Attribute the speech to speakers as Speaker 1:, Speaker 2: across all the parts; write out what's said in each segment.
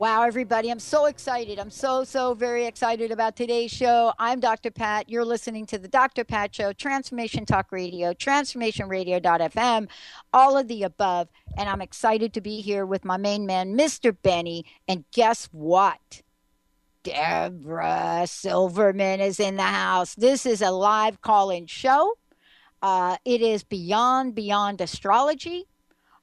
Speaker 1: Wow, everybody, I'm so excited. I'm so, so very excited about today's show. I'm Dr. Pat. You're listening to the Dr. Pat Show, Transformation Talk Radio, transformationradio.fm, all of the above. And I'm excited to be here with my main man, Mr. Benny. And guess what? Debra Silverman is in the house. This is a live call in show. Uh, it is beyond, beyond astrology.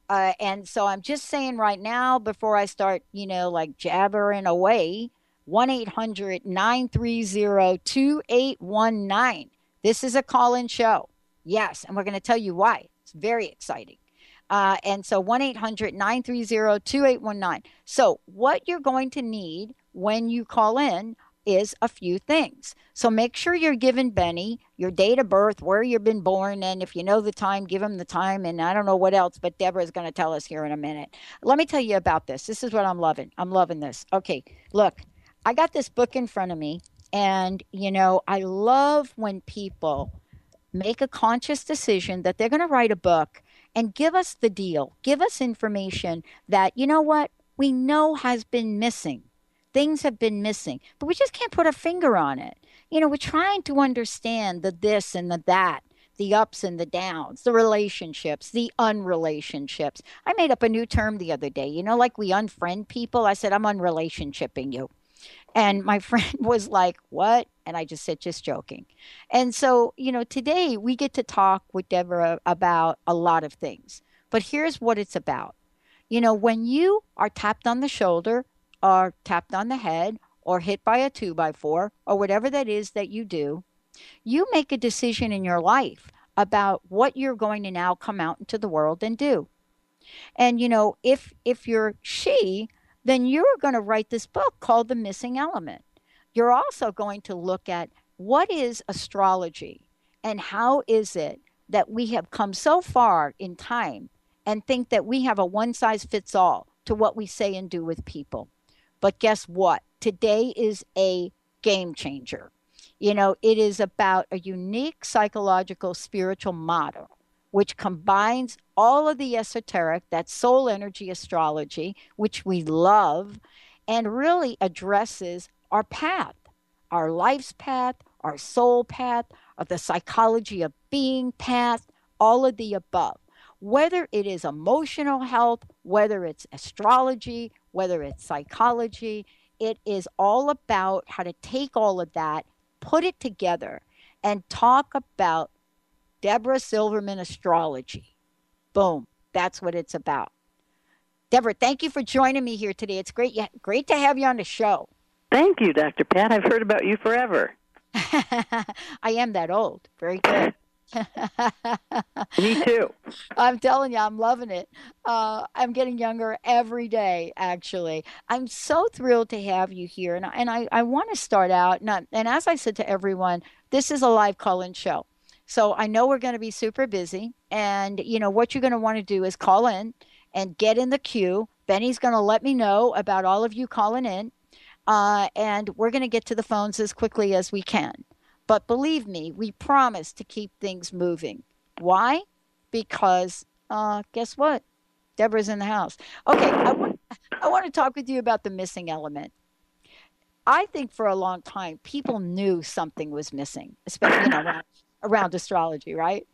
Speaker 1: Uh, and so I'm just saying right now, before I start, you know, like jabbering away, 1 800 930 2819. This is a call in show. Yes. And we're going to tell you why. It's very exciting. Uh, and so 1 800 930 2819. So, what you're going to need when you call in is a few things. So make sure you're giving Benny your date of birth, where you've been born, and if you know the time, give him the time. And I don't know what else, but Debra is going to tell us here in a minute. Let me tell you about this. This is what I'm loving. I'm loving this. Okay, look, I got this book in front of me, and you know, I love when people make a conscious decision that they're going to write a book and give us the deal, give us information that, you know what, we know has been missing things have been missing, but we just can't put a finger on it. You know, we're trying to understand the this and the that, the ups and the downs, the relationships, the unrelationships. I made up a new term the other day, you know, like we unfriend people. I said, I'm unrelationshiping you. And my friend was like, What? And I just said, Just joking. And so, you know, today we get to talk with Debra about a lot of things. But here's what it's about. You know, when you are tapped on the shoulder are tapped on the head or hit by a two by four or whatever that is that you do, you make a decision in your life about what you're going to now come out into the world and do. And you know, if if you're she, then you're going to write this book called The Missing Element. You're also going to look at what is astrology and how is it that we have come so far in time and think that we have a one size fits all to what we say and do with people. But guess what? Today is a game changer. You know, it is about a unique psychological spiritual model which combines all of the esoteric, that soul energy astrology, which we love, and really addresses our path, our life's path, our soul path, or the psychology of being path, all of the above. Whether it is emotional health, whether it's astrology, whether it's psychology. It is all about how to take all of that, put it together, and talk about Debra Silverman astrology. Boom. That's what it's about. Debra, thank you for joining me here today. It's great, great to have you on the show.
Speaker 2: Thank you, Dr. Pat. I've heard about you forever.
Speaker 1: I am that old. Very good.
Speaker 2: Me too.
Speaker 1: I'm telling you, I'm loving it. Uh, I'm getting younger every day, actually. I'm so thrilled to have you here. And, and I, I want to start out, not, and as I said to everyone, this is a live call in show. So I know we're going to be super busy. And, you know, what you're going to want to do is call in and get in the queue. Benny's going to let me know about all of you calling in. Uh, and we're going to get to the phones as quickly as we can. But believe me, we promise to keep things moving. Why? Because uh, guess what? Debra's in the house. Okay, I want, I want to talk with you about the missing element. I think for a long time people knew something was missing, especially you know, around, around astrology, right?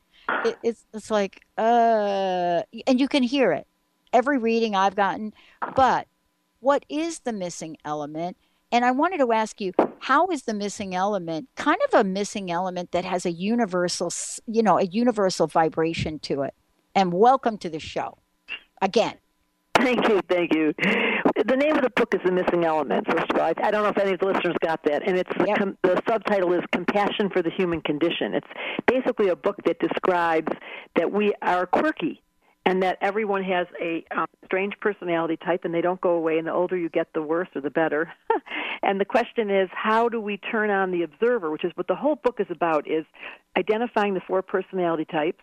Speaker 1: It, it's it's like uh, and you can hear it every reading I've gotten. But what is the missing element? And I wanted to ask you, how is the missing element kind of a missing element that has a universal, you know, a universal vibration to it? And welcome to the show again.
Speaker 2: Thank you, thank you. The name of the book is The Missing Element, first of all. I, I don't know if any of the listeners got that. And it's yep. com, the subtitle is Compassion for the Human Condition. It's basically a book that describes that we are quirky and that everyone has a um, strange personality type and they don't go away and the older you get the worse or the better. And the question is how do we turn on the observer which is what the whole book is about is identifying the four personality types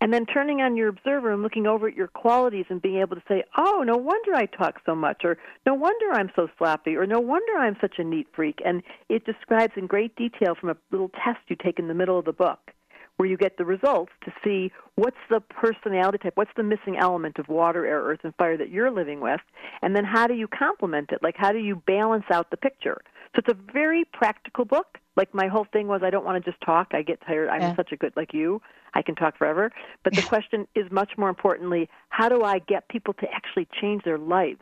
Speaker 2: and then turning on your observer and looking over at your qualities and being able to say oh no wonder i talk so much or no wonder i'm so sloppy or no wonder i'm such a neat freak. And it describes in great detail from a little test you take in the middle of the book where you get the results to see what's the personality type, what's the missing element of water, air, earth, and fire that you're living with, and then how do you complement it? Like, how do you balance out the picture? So it's a very practical book. Like, my whole thing was I don't want to just talk. I get tired. I'm yeah. such a good, like you, I can talk forever. But the question is much more importantly, how do I get people to actually change their lives?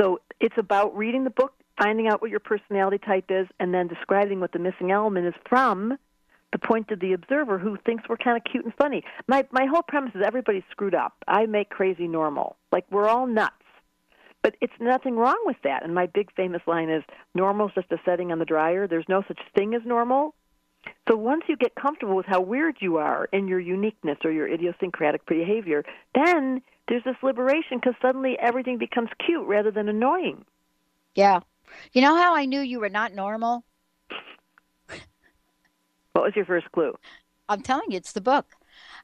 Speaker 2: So it's about reading the book, finding out what your personality type is, and then describing what the missing element is from the point of the observer who thinks we're kind of cute and funny. My my whole premise is everybody's screwed up. I make crazy normal. Like we're all nuts. But it's nothing wrong with that. And my big famous line is normal's just a setting on the dryer. There's no such thing as normal. So once you get comfortable with how weird you are and your uniqueness or your idiosyncratic behavior, then there's this liberation because suddenly everything becomes cute rather than annoying.
Speaker 1: Yeah. You know how I knew you were not normal?
Speaker 2: What was your first clue?
Speaker 1: I'm telling you, it's the book.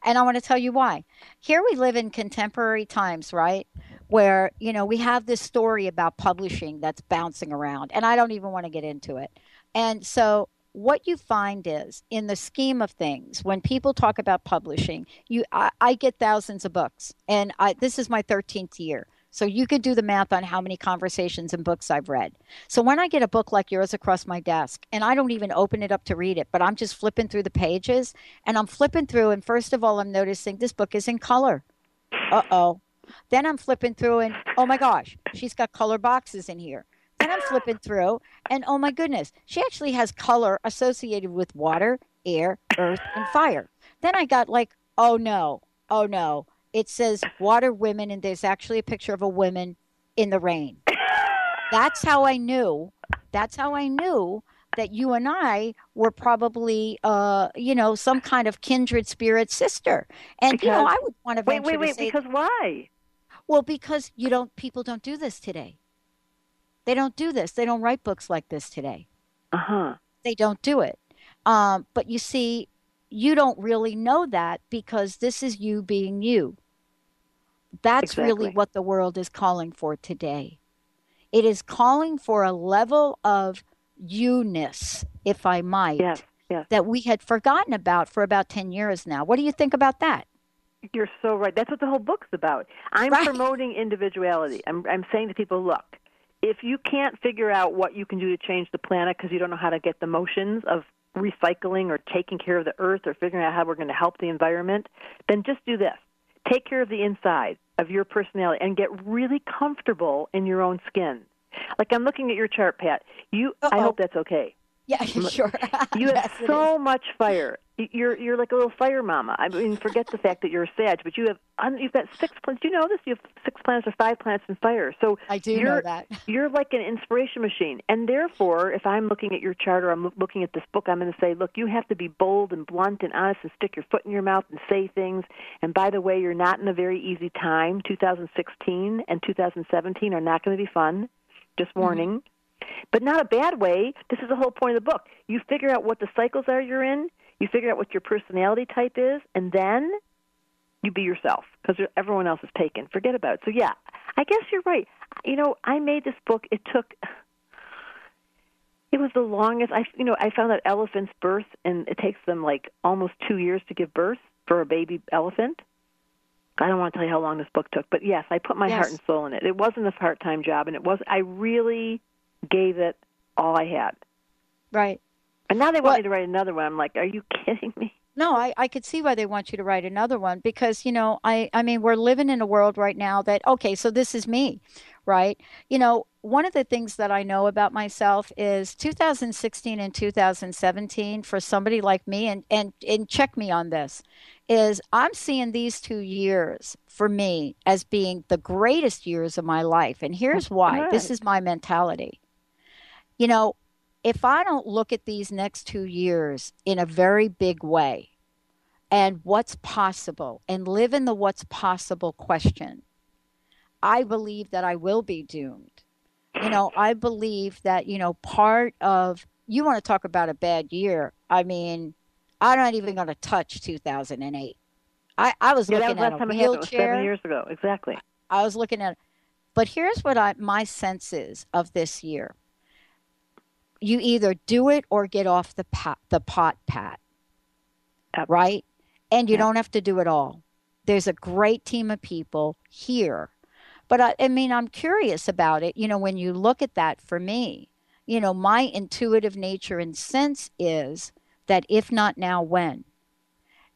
Speaker 1: And I want to tell you why. Here we live in contemporary times, right? Where, you know, we have this story about publishing that's bouncing around, and I don't even want to get into it. And so what you find is in the scheme of things when people talk about publishing you i, I get thousands of books and I, this is my 13th year so you could do the math on how many conversations and books I've read. So when I get a book like yours across my desk, and I don't even open it up to read it, but I'm just flipping through the pages and I'm flipping through, and first of all, I'm noticing this book is in color. Uh oh. Then I'm flipping through, and oh my gosh, she's got color boxes in here. Then I'm flipping through, and oh my goodness, she actually has color associated with water, air, earth, and fire. Then I got like, oh no, oh no it says water women and there's actually a picture of a woman in the rain. That's how i knew that's how i knew that you and i were probably uh you know some kind of kindred spirit sister. And because, you know i would want to
Speaker 2: wait wait wait because why?
Speaker 1: Well because you don't people don't do this today. They don't do this. They don't write books like this today.
Speaker 2: Uh-huh.
Speaker 1: They don't do it. Um, but you see you don't really know that because this is you being you that's exactly. really what the world is calling for today. It is calling for a level of you-ness, if I might,
Speaker 2: yes, yes.
Speaker 1: that we had forgotten about for about 10 years now. What do you think about that?
Speaker 2: You're so right. That's what the whole book's about. I'm right. promoting individuality. I'm, I'm saying to people, look, if you can't figure out what you can do to change the planet because you don't know how to get the motions of recycling or taking care of the earth or figuring out how we're going to help the environment, then just do this. Take care of the inside of your personality and get really comfortable in your own skin. Like I'm looking at your chart, Pat. You, Uh-oh. I hope that's okay.
Speaker 1: Yeah, sure.
Speaker 2: you have yes, so much fire. You're you're like a little fire mama. I mean, forget the fact that you're a Sag, but you have you've got six planets. Do you know this? You have six planets or five planets in fire. So
Speaker 1: I do
Speaker 2: know
Speaker 1: that.
Speaker 2: you're like an inspiration machine, and therefore, if I'm looking at your chart or I'm looking at this book, I'm going to say, look, you have to be bold and blunt and honest and stick your foot in your mouth and say things. And by the way, you're not in a very easy time. 2016 and 2017 are not going to be fun. Just mm-hmm. warning. Mm-hmm but not a bad way. This is the whole point of the book. You figure out what the cycles are you're in, you figure out what your personality type is, and then you be yourself because everyone else is taken. Forget about it. So yeah, I guess you're right. You know, I made this book. It took. It was the longest. I you know I found that elephants birth and it takes them like almost two years to give birth for a baby elephant. I don't want to tell you how long this book took, but yes, I put my
Speaker 1: yes.
Speaker 2: heart and soul in it. It wasn't a part-time job, and it was. I really gave it all I had.
Speaker 1: Right.
Speaker 2: And now they want well, me to write another one. I'm like, are you kidding me?
Speaker 1: No, I, I could see why they want you to write another one because, you know, I, I mean, we're living in a world right now that, okay, so this is me, right? You know, one of the things that I know about myself is 2016 and 2017 for somebody like me, and, and, and check me on this, is I'm seeing these two years for me as being the greatest years of my life. And here's why this is my mentality. You know, if I don't look at these next two years in a very big way and what's possible and live in the what's possible question, I believe that I will be doomed. You know, I believe that, you know, part of, you want to talk about a bad year. I mean, I'm not even going to touch 2008. I, I was
Speaker 2: yeah,
Speaker 1: looking
Speaker 2: at
Speaker 1: a wheelchair.
Speaker 2: seven years ago, exactly.
Speaker 1: I was looking at, but here's what I my sense is of this year you either do it or get off the pot, the pot pat. Right? And you don't have to do it all. There's a great team of people here. But I, I mean, I'm curious about it. You know, when you look at that for me, you know, my intuitive nature and sense is that if not now, when?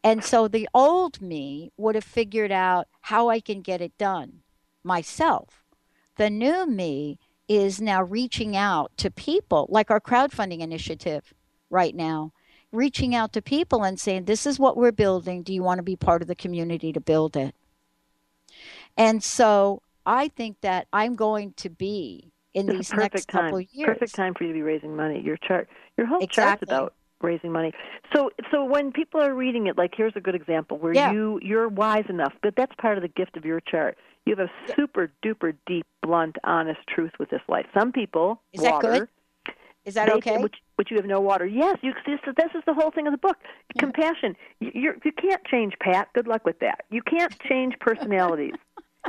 Speaker 1: And so the old me would have figured out how I can get it done myself. The new me is now reaching out to people, like our crowdfunding initiative right now, reaching out to people and saying, This is what we're building. Do you want to be part of the community to build it? And so I think that I'm going to be in
Speaker 2: it's
Speaker 1: these next
Speaker 2: time.
Speaker 1: couple years.
Speaker 2: Perfect time for you to be raising money. Your chart, your whole exactly. chart's about raising money. So so when people are reading it, like here's a good example where
Speaker 1: yeah.
Speaker 2: you you're wise enough, but that's part of the gift of your chart. You have a super duper deep, blunt, honest truth with this life. Some people
Speaker 1: is
Speaker 2: water,
Speaker 1: that good? Is that okay?
Speaker 2: Which, which you have no water. Yes, you. This, this is the whole thing of the book. Yeah. Compassion. You you can't change Pat. Good luck with that. You can't change personalities.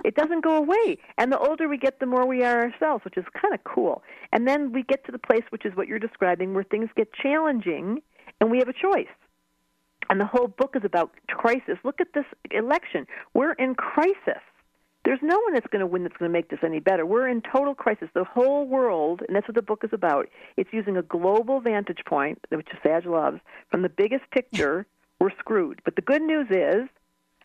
Speaker 2: it doesn't go away. And the older we get, the more we are ourselves, which is kind of cool. And then we get to the place, which is what you're describing, where things get challenging, and we have a choice. And the whole book is about crisis. Look at this election. We're in crisis there's no one that's going to win that's going to make this any better. We're in total crisis. The whole world, and that's what the book is about, it's using a global vantage point, which Sag loves, from the biggest picture, we're screwed. But the good news is,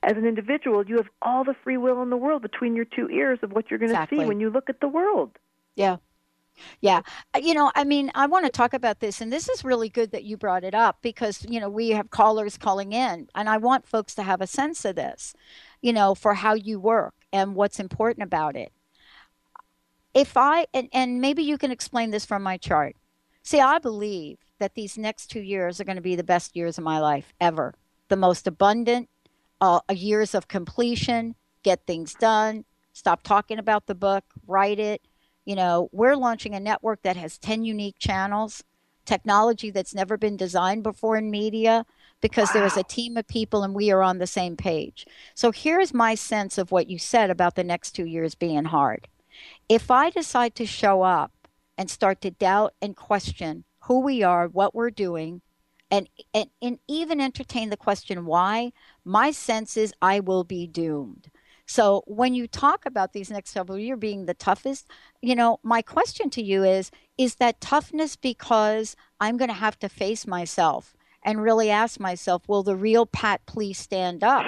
Speaker 2: as an individual, you have all the free will in the world between your two ears of what you're going to
Speaker 1: exactly.
Speaker 2: see when you look at the world.
Speaker 1: Yeah. Yeah. Uh, you know, I mean, I want to talk about this, and this is really good that you brought it up because, you know, we have callers calling in, and I want folks to have a sense of this, you know, for how you work and what's important about it. If I, and, and maybe you can explain this from my chart. See, I believe that these next two years are going to be the best years of my life ever. The most abundant, uh, years of completion, get things done, stop talking about the book, write it. You know, we're launching a network that has 10 unique channels, technology that's never been designed before in media, because wow. there is a team of people and we are on the same page. So here's my sense of what you said about the next two years being hard. If I decide to show up and start to doubt and question who we are, what we're doing, and, and, and even entertain the question why, my sense is I will be doomed. So when you talk about these next several years being the toughest, you know, my question to you is is that toughness because I'm going to have to face myself and really ask myself, will the real Pat please stand up?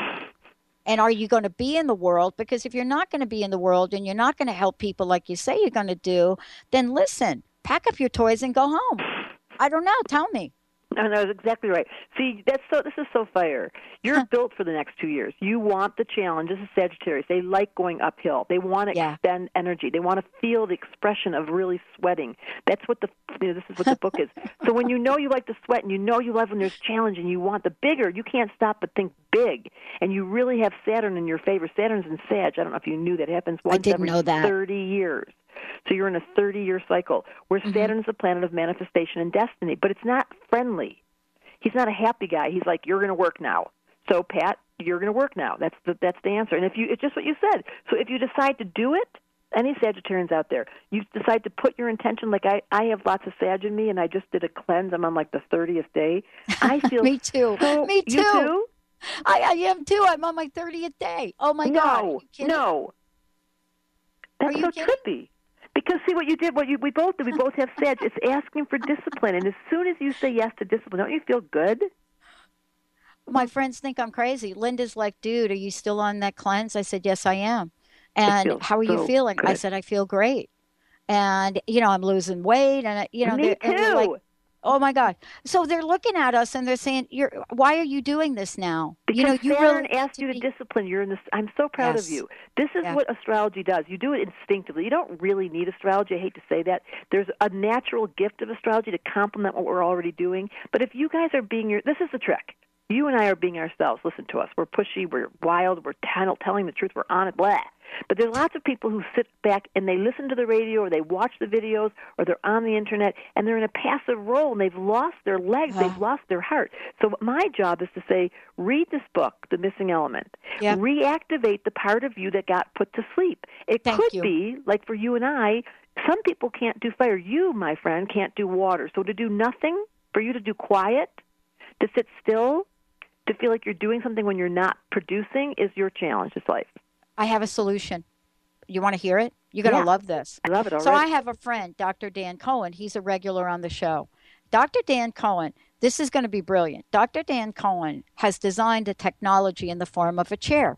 Speaker 1: And are you going to be in the world? Because if you're not going to be in the world and you're not going to help people like you say you're going to do, then listen, pack up your toys and go home. I don't know. Tell me.
Speaker 2: No, no, exactly right. See, that's so. This is so fire. You're built for the next two years. You want the challenge. This is Sagittarius. They like going uphill. They want to yeah. expend energy. They want to feel the expression of really sweating. That's what the. You know, this is what the book is. So when you know you like to sweat and you know you love when there's challenge and you want the bigger, you can't stop but think big. And you really have Saturn in your favor. Saturn's in Sag. I don't know if you knew that happens once
Speaker 1: I didn't
Speaker 2: every
Speaker 1: know that.
Speaker 2: thirty years. So you're in a 30 year cycle where mm-hmm. Saturn is the planet of manifestation and destiny, but it's not friendly. He's not a happy guy. He's like, you're going to work now. So Pat, you're going to work now. That's the that's the answer. And if you it's just what you said. So if you decide to do it, any Sagittarians out there, you decide to put your intention. Like I, I have lots of Sag in me, and I just did a cleanse. I'm on like the thirtieth day. I feel
Speaker 1: me too.
Speaker 2: So,
Speaker 1: me too.
Speaker 2: too?
Speaker 1: I, I am too. I'm on my thirtieth day. Oh my
Speaker 2: no,
Speaker 1: god!
Speaker 2: No, no. That's so
Speaker 1: kidding?
Speaker 2: trippy. Because see what you did, what you we both did. We both have Sag. It's asking for discipline, and as soon as you say yes to discipline, don't you feel good?
Speaker 1: My friends think I'm crazy. Linda's like, "Dude, are you still on that cleanse?" I said, "Yes, I am." And how are you feeling?
Speaker 2: good.
Speaker 1: I said, "I feel great." And you know, I'm losing weight, and you know,
Speaker 2: Me
Speaker 1: they're, and they're like,
Speaker 2: too.
Speaker 1: "Oh my god!" So they're looking at us and they're saying, "You're why are you doing this now?"
Speaker 2: Because
Speaker 1: you know, you
Speaker 2: Saturn
Speaker 1: really
Speaker 2: asked you
Speaker 1: to be-
Speaker 2: discipline. You're in this. I'm so proud
Speaker 1: Yes.
Speaker 2: of you. This is
Speaker 1: Yeah.
Speaker 2: what astrology does. You do it instinctively. You don't really need astrology. I hate to say that. There's a natural gift of astrology to complement what we're already doing. But if you guys are being your, this is the trick. You and I are being ourselves. Listen to us. We're pushy. We're wild. We're tell, telling the truth. We're on it. Blah. But there's lots of people who sit back and they listen to the radio or they watch the videos or they're on the internet and they're in a passive role and they've lost their legs. They've lost their heart. So my job is to say, read this book, The Missing Element.
Speaker 1: Yeah.
Speaker 2: Reactivate the part of you that got put to sleep. It
Speaker 1: Thank
Speaker 2: could
Speaker 1: you.
Speaker 2: be like for you and I. Some people can't do fire. You, my friend, can't do water. So to do nothing, for you to do quiet, to sit still, to feel like you're doing something when you're not producing is your challenge. It's life.
Speaker 1: I have a solution. You want to hear it? You're going to
Speaker 2: Yeah.
Speaker 1: love this.
Speaker 2: I love it already.
Speaker 1: So I have a friend, Dr. Dan Cohen. He's a regular on the show. Dr. Dan Cohen, this is going to be brilliant. Dr. Dan Cohen has designed a technology in the form of a chair.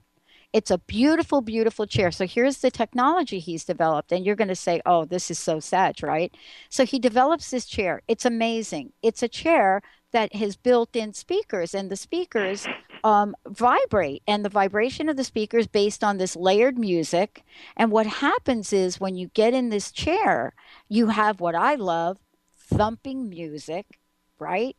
Speaker 1: It's a beautiful, beautiful chair. So here's the technology he's developed. And you're going to say, oh, this is so sad, right? So he develops this chair. It's amazing. It's a chair that has built in speakers, and the speakers um, vibrate. And the vibration of the speakers based on this layered music. And what happens is when you get in this chair, you have what I love thumping music, right?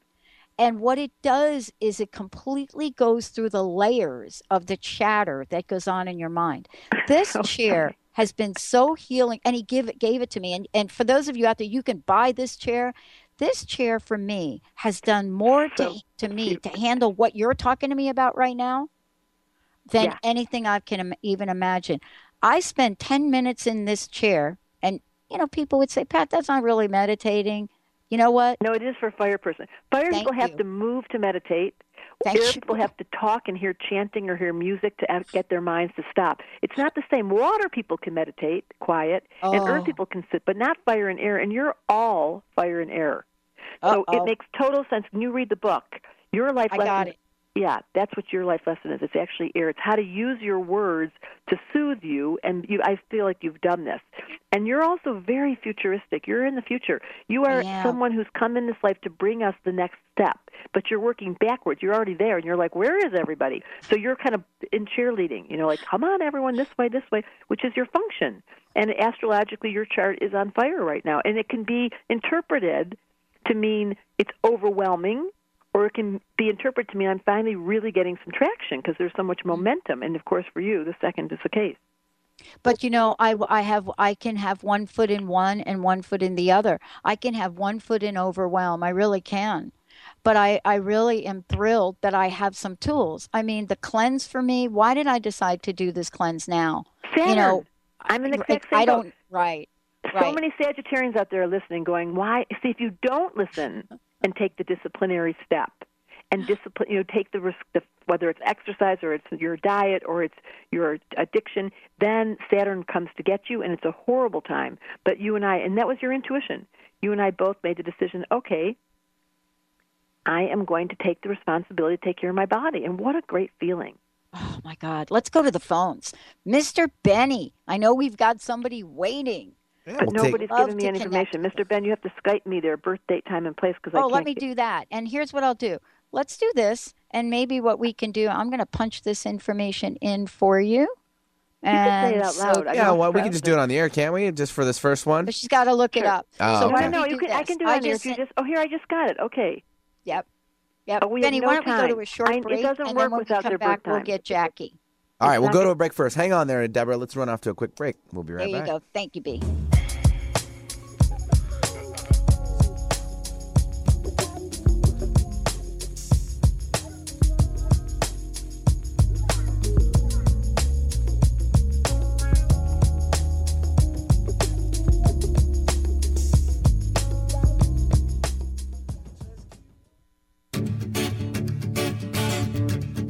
Speaker 1: And what it does is it completely goes through the layers of the chatter that goes on in your mind. This chair has been so healing, and he give it, gave it to me. And, and for those of you out there, you can buy this chair. This chair for me has done more to, to me to handle what you're talking to me about right now than
Speaker 2: Yeah.
Speaker 1: anything I can even imagine. I spend 10 minutes in this chair, and you know, people would say, Pat, that's not really meditating. You know what?
Speaker 2: No, it is for fire person. Fire
Speaker 1: Thank
Speaker 2: people have
Speaker 1: you.
Speaker 2: to move to meditate.
Speaker 1: Thank
Speaker 2: Air people have to talk and hear chanting or hear music to get their minds to stop. It's not the same. Water people can meditate, quiet, and
Speaker 1: Oh.
Speaker 2: earth people can sit, but not fire and air. And you're all fire and air. So
Speaker 1: Uh-oh.
Speaker 2: it makes total sense when you read the book. Your life
Speaker 1: I
Speaker 2: lesson
Speaker 1: got it.
Speaker 2: yeah, that's what your life lesson is. It's actually air. It's how to use your words to soothe you, and you. I feel like you've done this, and you're also very futuristic. You're in the future. You are
Speaker 1: am.
Speaker 2: someone who's come in this life to bring us the next step, but you're working backwards. You're already there, and you're like, where is everybody? So you're kind of in cheerleading. You know, like, come on, everyone, this way, this way, which is your function. And astrologically, your chart is on fire right now, and it can be interpreted to mean it's overwhelming or it can be interpreted to mean I'm finally really getting some traction because there's so much momentum. And of course, for you, the second is the case.
Speaker 1: But you know, I, I have I can have one foot in one and one foot in the other. I can have one foot in overwhelm. I really can. But I, I really am thrilled that I have some tools. I mean, the cleanse for me, why did I decide to do this cleanse now?
Speaker 2: Saturn.
Speaker 1: You know,
Speaker 2: I'm in the exact
Speaker 1: I don't right.
Speaker 2: So many Sagittarians out there are listening, going, "Why?" See, if you don't listen and take the disciplinary step, and discipline, you know, take the risk, the, whether it's exercise or it's your diet or it's your addiction, then Saturn comes to get you, and it's a horrible time. But you and I, and that was your intuition. You and I both made the decision. Okay, I am going to take the responsibility to take care of my body, and what a great feeling.
Speaker 1: Oh my God. Let's go to the phones. Mr. Benny, I know we've got somebody waiting.
Speaker 2: But
Speaker 3: We'll
Speaker 2: nobody's
Speaker 1: Love
Speaker 2: given me any
Speaker 1: connect.
Speaker 2: information. Mr. Ben, you have to Skype me their birth date, time, and place because I
Speaker 1: Oh,
Speaker 2: can't
Speaker 1: let me
Speaker 2: get-
Speaker 1: do that. And here's what I'll do. Let's do this. And maybe what we can do, I'm going to punch this information in for you.
Speaker 2: You can say
Speaker 1: And
Speaker 2: it out loud. I
Speaker 3: Yeah, well, we can just do it on the air, can't we? Just for this first one?
Speaker 1: But she's got to look it up.
Speaker 3: Oh,
Speaker 1: so
Speaker 3: okay.
Speaker 2: No,
Speaker 1: don't
Speaker 2: no, you
Speaker 1: do
Speaker 2: can. I can do it on
Speaker 1: just
Speaker 2: if you just. Oh, here, I just got it. Okay.
Speaker 1: Yep. Yep.
Speaker 2: Oh, we have
Speaker 1: Benny,
Speaker 2: no
Speaker 1: why don't we go to
Speaker 2: time.
Speaker 1: a short
Speaker 2: I- it
Speaker 1: break?
Speaker 2: doesn't
Speaker 1: and
Speaker 2: work
Speaker 1: then
Speaker 2: without
Speaker 1: we come
Speaker 2: their birth
Speaker 1: back, we'll get Jackie.
Speaker 3: All right, we'll go to a break first. Hang on there, Debra. Let's run off to a quick break. We'll be right back.
Speaker 1: There
Speaker 3: back.
Speaker 1: you go. Thank you, B.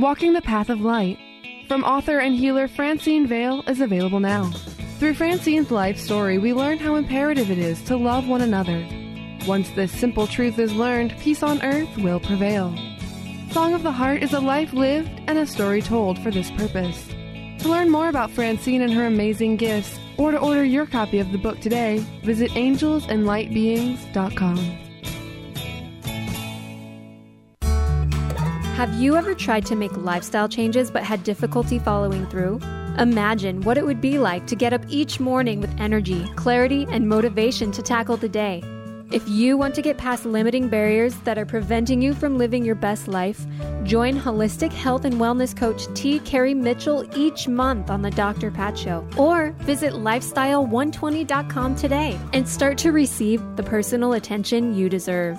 Speaker 4: Walking the Path of Light from author and healer Francine Vale is available now. Through Francine's life story, we learn how imperative it is to love one another. Once this simple truth is learned, peace on earth will prevail. Song of the Heart is a life lived and a story told for this purpose. To learn more about Francine and her amazing gifts, or to order your copy of the book today, visit angelsandlightbeings.com.
Speaker 5: Have you ever tried to make lifestyle changes but had difficulty following through? Imagine what it would be like to get up each morning with energy, clarity, and motivation to tackle the day. If you want to get past limiting barriers that are preventing you from living your best life, join holistic health and wellness coach T. Carrie Mitchell each month on the Dr. Pat Show. Or visit lifestyle120.com today and start to receive the personal attention you deserve.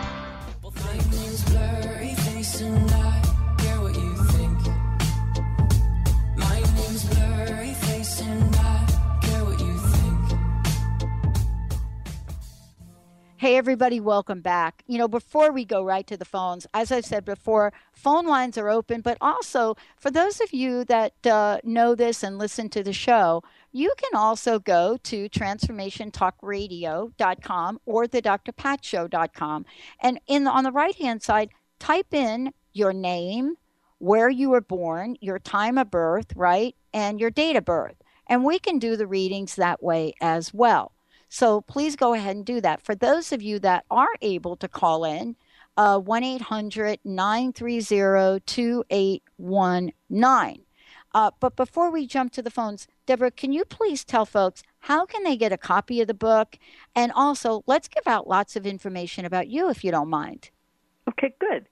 Speaker 1: Hey, everybody, welcome back. You know, before we go right to the phones, as I said before, phone lines are open, but also for those of you that uh, know this and listen to the show, you can also go to transformationtalkradio.com or the drpatshow.com. And in on the right hand side, type in your name, where you were born, your time of birth, right, and your date of birth. And we can do the readings that way as well. So please go ahead and do that. For those of you that are able to call in, uh, 1 800 930 2819. Uh, but before we jump to the phones, Debra, can you please tell folks how can they get a copy of the book? And also, let's give out lots of information about you if you don't mind.
Speaker 2: Okay, good.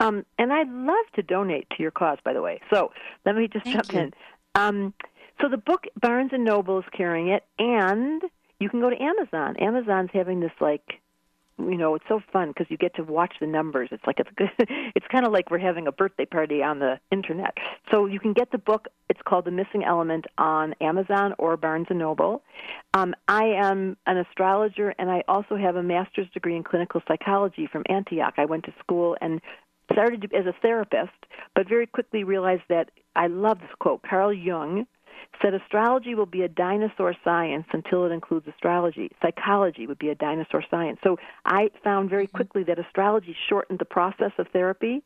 Speaker 2: Um, and I'd love to donate to your cause, by the way. So let me just
Speaker 1: Thank
Speaker 2: jump
Speaker 1: you.
Speaker 2: in. Um, so the book Barnes and Noble is carrying it, and you can go to Amazon. Amazon's having this like, you know, it's so fun because you get to watch the numbers. It's like it's good. it's kind of like we're having a birthday party on the internet. So you can get the book. It's called The Missing Element on Amazon or Barnes and Noble. Um, I am an astrologer, and I also have a master's degree in clinical psychology from Antioch. I went to school and started as a therapist, but very quickly realized that I love this quote. Carl Jung said astrology will be a dinosaur science until it includes astrology. Psychology would be a dinosaur science. So I found very quickly that astrology shortened the process of therapy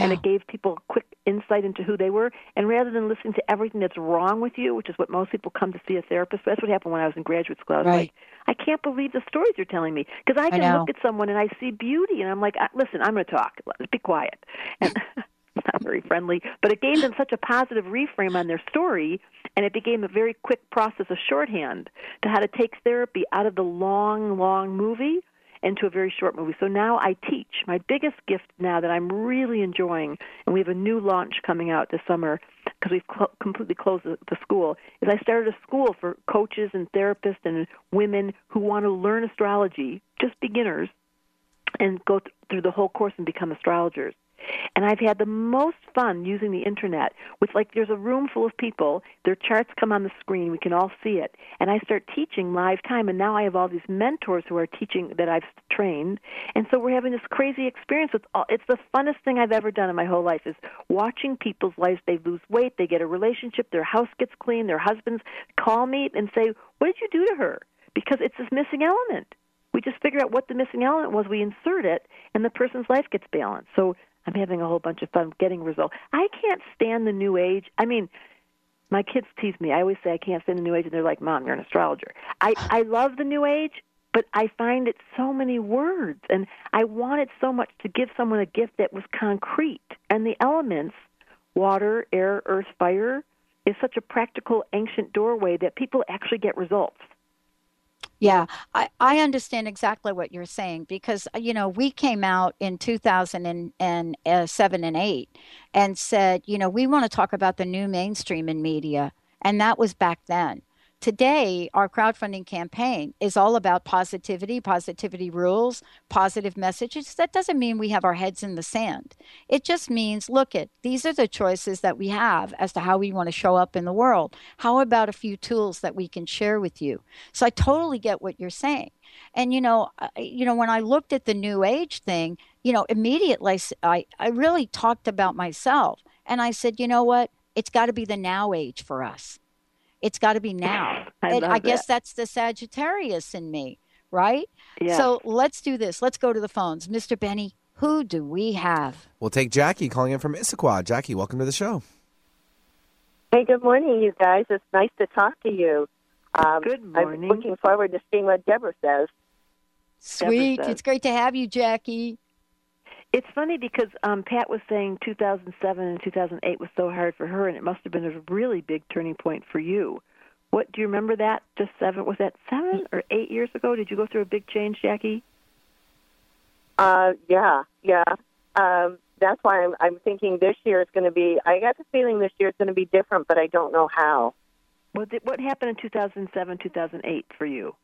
Speaker 2: and it gave people a quick insight into who they were. And rather than listening to everything that's wrong with you, which is what most people come to see a therapist, that's what happened when I was in graduate school. I was
Speaker 1: Right.
Speaker 2: like, I can't believe the stories you're telling me because I
Speaker 1: I
Speaker 2: can
Speaker 1: know.
Speaker 2: look at someone and I see beauty, and I'm like, "Uh, listen, I'm going to talk. Let's be quiet. And very friendly, but it gave them such a positive reframe on their story, and it became a very quick process of shorthand to how to take therapy out of the long, long movie into a very short movie. So now I teach. My biggest gift now that I'm really enjoying, and we have a new launch coming out this summer because we've cl- completely closed the, the school, is I started a school for coaches and therapists and women who want to learn astrology, just beginners, and go th- through the whole course and become astrologers. And I've had the most fun using the internet with like there's a room full of people, their charts come on the screen, we can all see it. And I start teaching live time and now I have all these mentors who are teaching that I've trained. And so we're having this crazy experience with all it's the funnest thing I've ever done in my whole life is watching people's lives they lose weight, they get a relationship, their house gets clean, their husbands call me and say, "What did you do to her?" Because it's this missing element. We just figure out what the missing element was, we insert it, and the person's life gets balanced. So I'm having a whole bunch of fun getting results. I can't stand the new age. I mean, my kids tease me. I always say I can't stand the new age, and they're like, "Mom, you're an astrologer." I I love the new age, but I find it so many words, and I wanted so much to give someone a gift that was concrete. And the elements, water, air, earth, fire, is such a practical, ancient doorway that people actually get results.
Speaker 1: Yeah, I, I understand exactly what you're saying because, uh, you know, we came out in 2007 and 8 and said, you know, we want to talk about the new mainstream in media. And that was back then. Today, our crowdfunding campaign is all about positivity, positivity rules, positive messages. That doesn't mean we have our heads in the sand. It just means, look at these are the choices that we have as to how we want to show up in the world. How about a few tools that we can share with you? So I totally get what you're saying. And you know, you know, when I looked at the new age thing, you know, immediately I, I really talked about myself and I said, you know what? It's got to be the now age for us it's got to be now.
Speaker 2: I,
Speaker 1: I guess that's the Sagittarius in me, right?
Speaker 2: Yeah.
Speaker 1: So let's do this. Let's go to the phones. Mr. Benny, who do we have?
Speaker 3: We'll take Jackie calling in from Issaquah. Jackie, welcome to the show.
Speaker 6: Hey, good morning, you guys. It's nice to talk to you. Um,
Speaker 2: good morning.
Speaker 6: I'm looking forward to seeing what Debra says.
Speaker 1: Sweet.
Speaker 2: says.
Speaker 1: It's great to have you, Jackie.
Speaker 2: It's funny because um, Pat was saying 2007 and 2008 was so hard for her, and it must have been a really big turning point for you. What do you remember that? Just seven? Was that seven or eight years ago? Did you go through a big change, Jackie?
Speaker 6: Uh, yeah, yeah. Um, that's why I'm, I'm thinking this year is going to be. I got the feeling this year is going to be different, but I don't know how.
Speaker 2: What did, what happened in 2007, 2008 for you?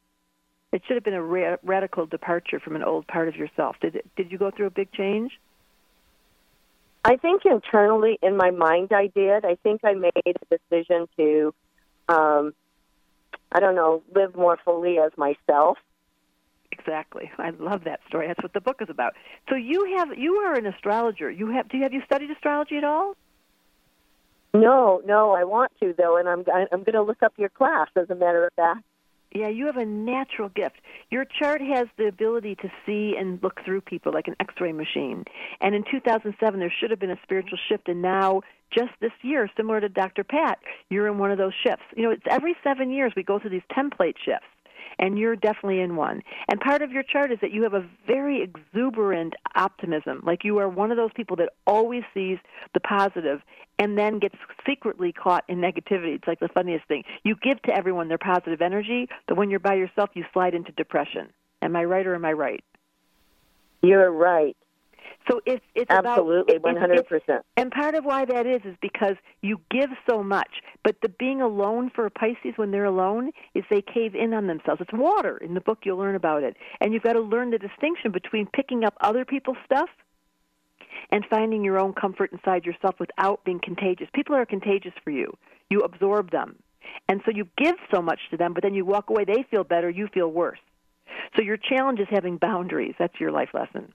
Speaker 2: It should have been a ra- radical departure from an old part of yourself. Did it, did you go through a big change?
Speaker 6: I think internally in my mind I did. I think I made a decision to, um, I don't know, live more fully as myself.
Speaker 2: Exactly. I love that story. That's what the book is about. So you have you are an astrologer. You have do you have you studied astrology at all?
Speaker 6: No, no, I want to though, and I'm I'm going to look up your class. As a matter of fact.
Speaker 2: Yeah, you have a natural gift. Your chart has the ability to see and look through people like an X-ray machine. And in 2007, there should have been a spiritual shift, and now, just this year, similar to Dr. Pat, you're in one of those shifts. You know, it's every seven years we go through these template shifts and you're definitely in one. And part of your chart is that you have a very exuberant optimism. Like you are one of those people that always sees the positive and then gets secretly caught in negativity. It's like the funniest thing. You give to everyone their positive energy, but when you're by yourself, you slide into depression. Am I right or am I right?
Speaker 6: You're right.
Speaker 2: So it's it's
Speaker 6: absolutely
Speaker 2: one
Speaker 6: hundred percent.
Speaker 2: And part of why that is is because you give so much, but the being alone for a Pisces when they're alone is they cave in on themselves. It's water. In the book, you'll learn about it, and you've got to learn the distinction between picking up other people's stuff and finding your own comfort inside yourself without being contagious. People are contagious for you. You absorb them, and so you give so much to them, but then you walk away. They feel better. You feel worse. So your challenge is having boundaries. That's your life lesson.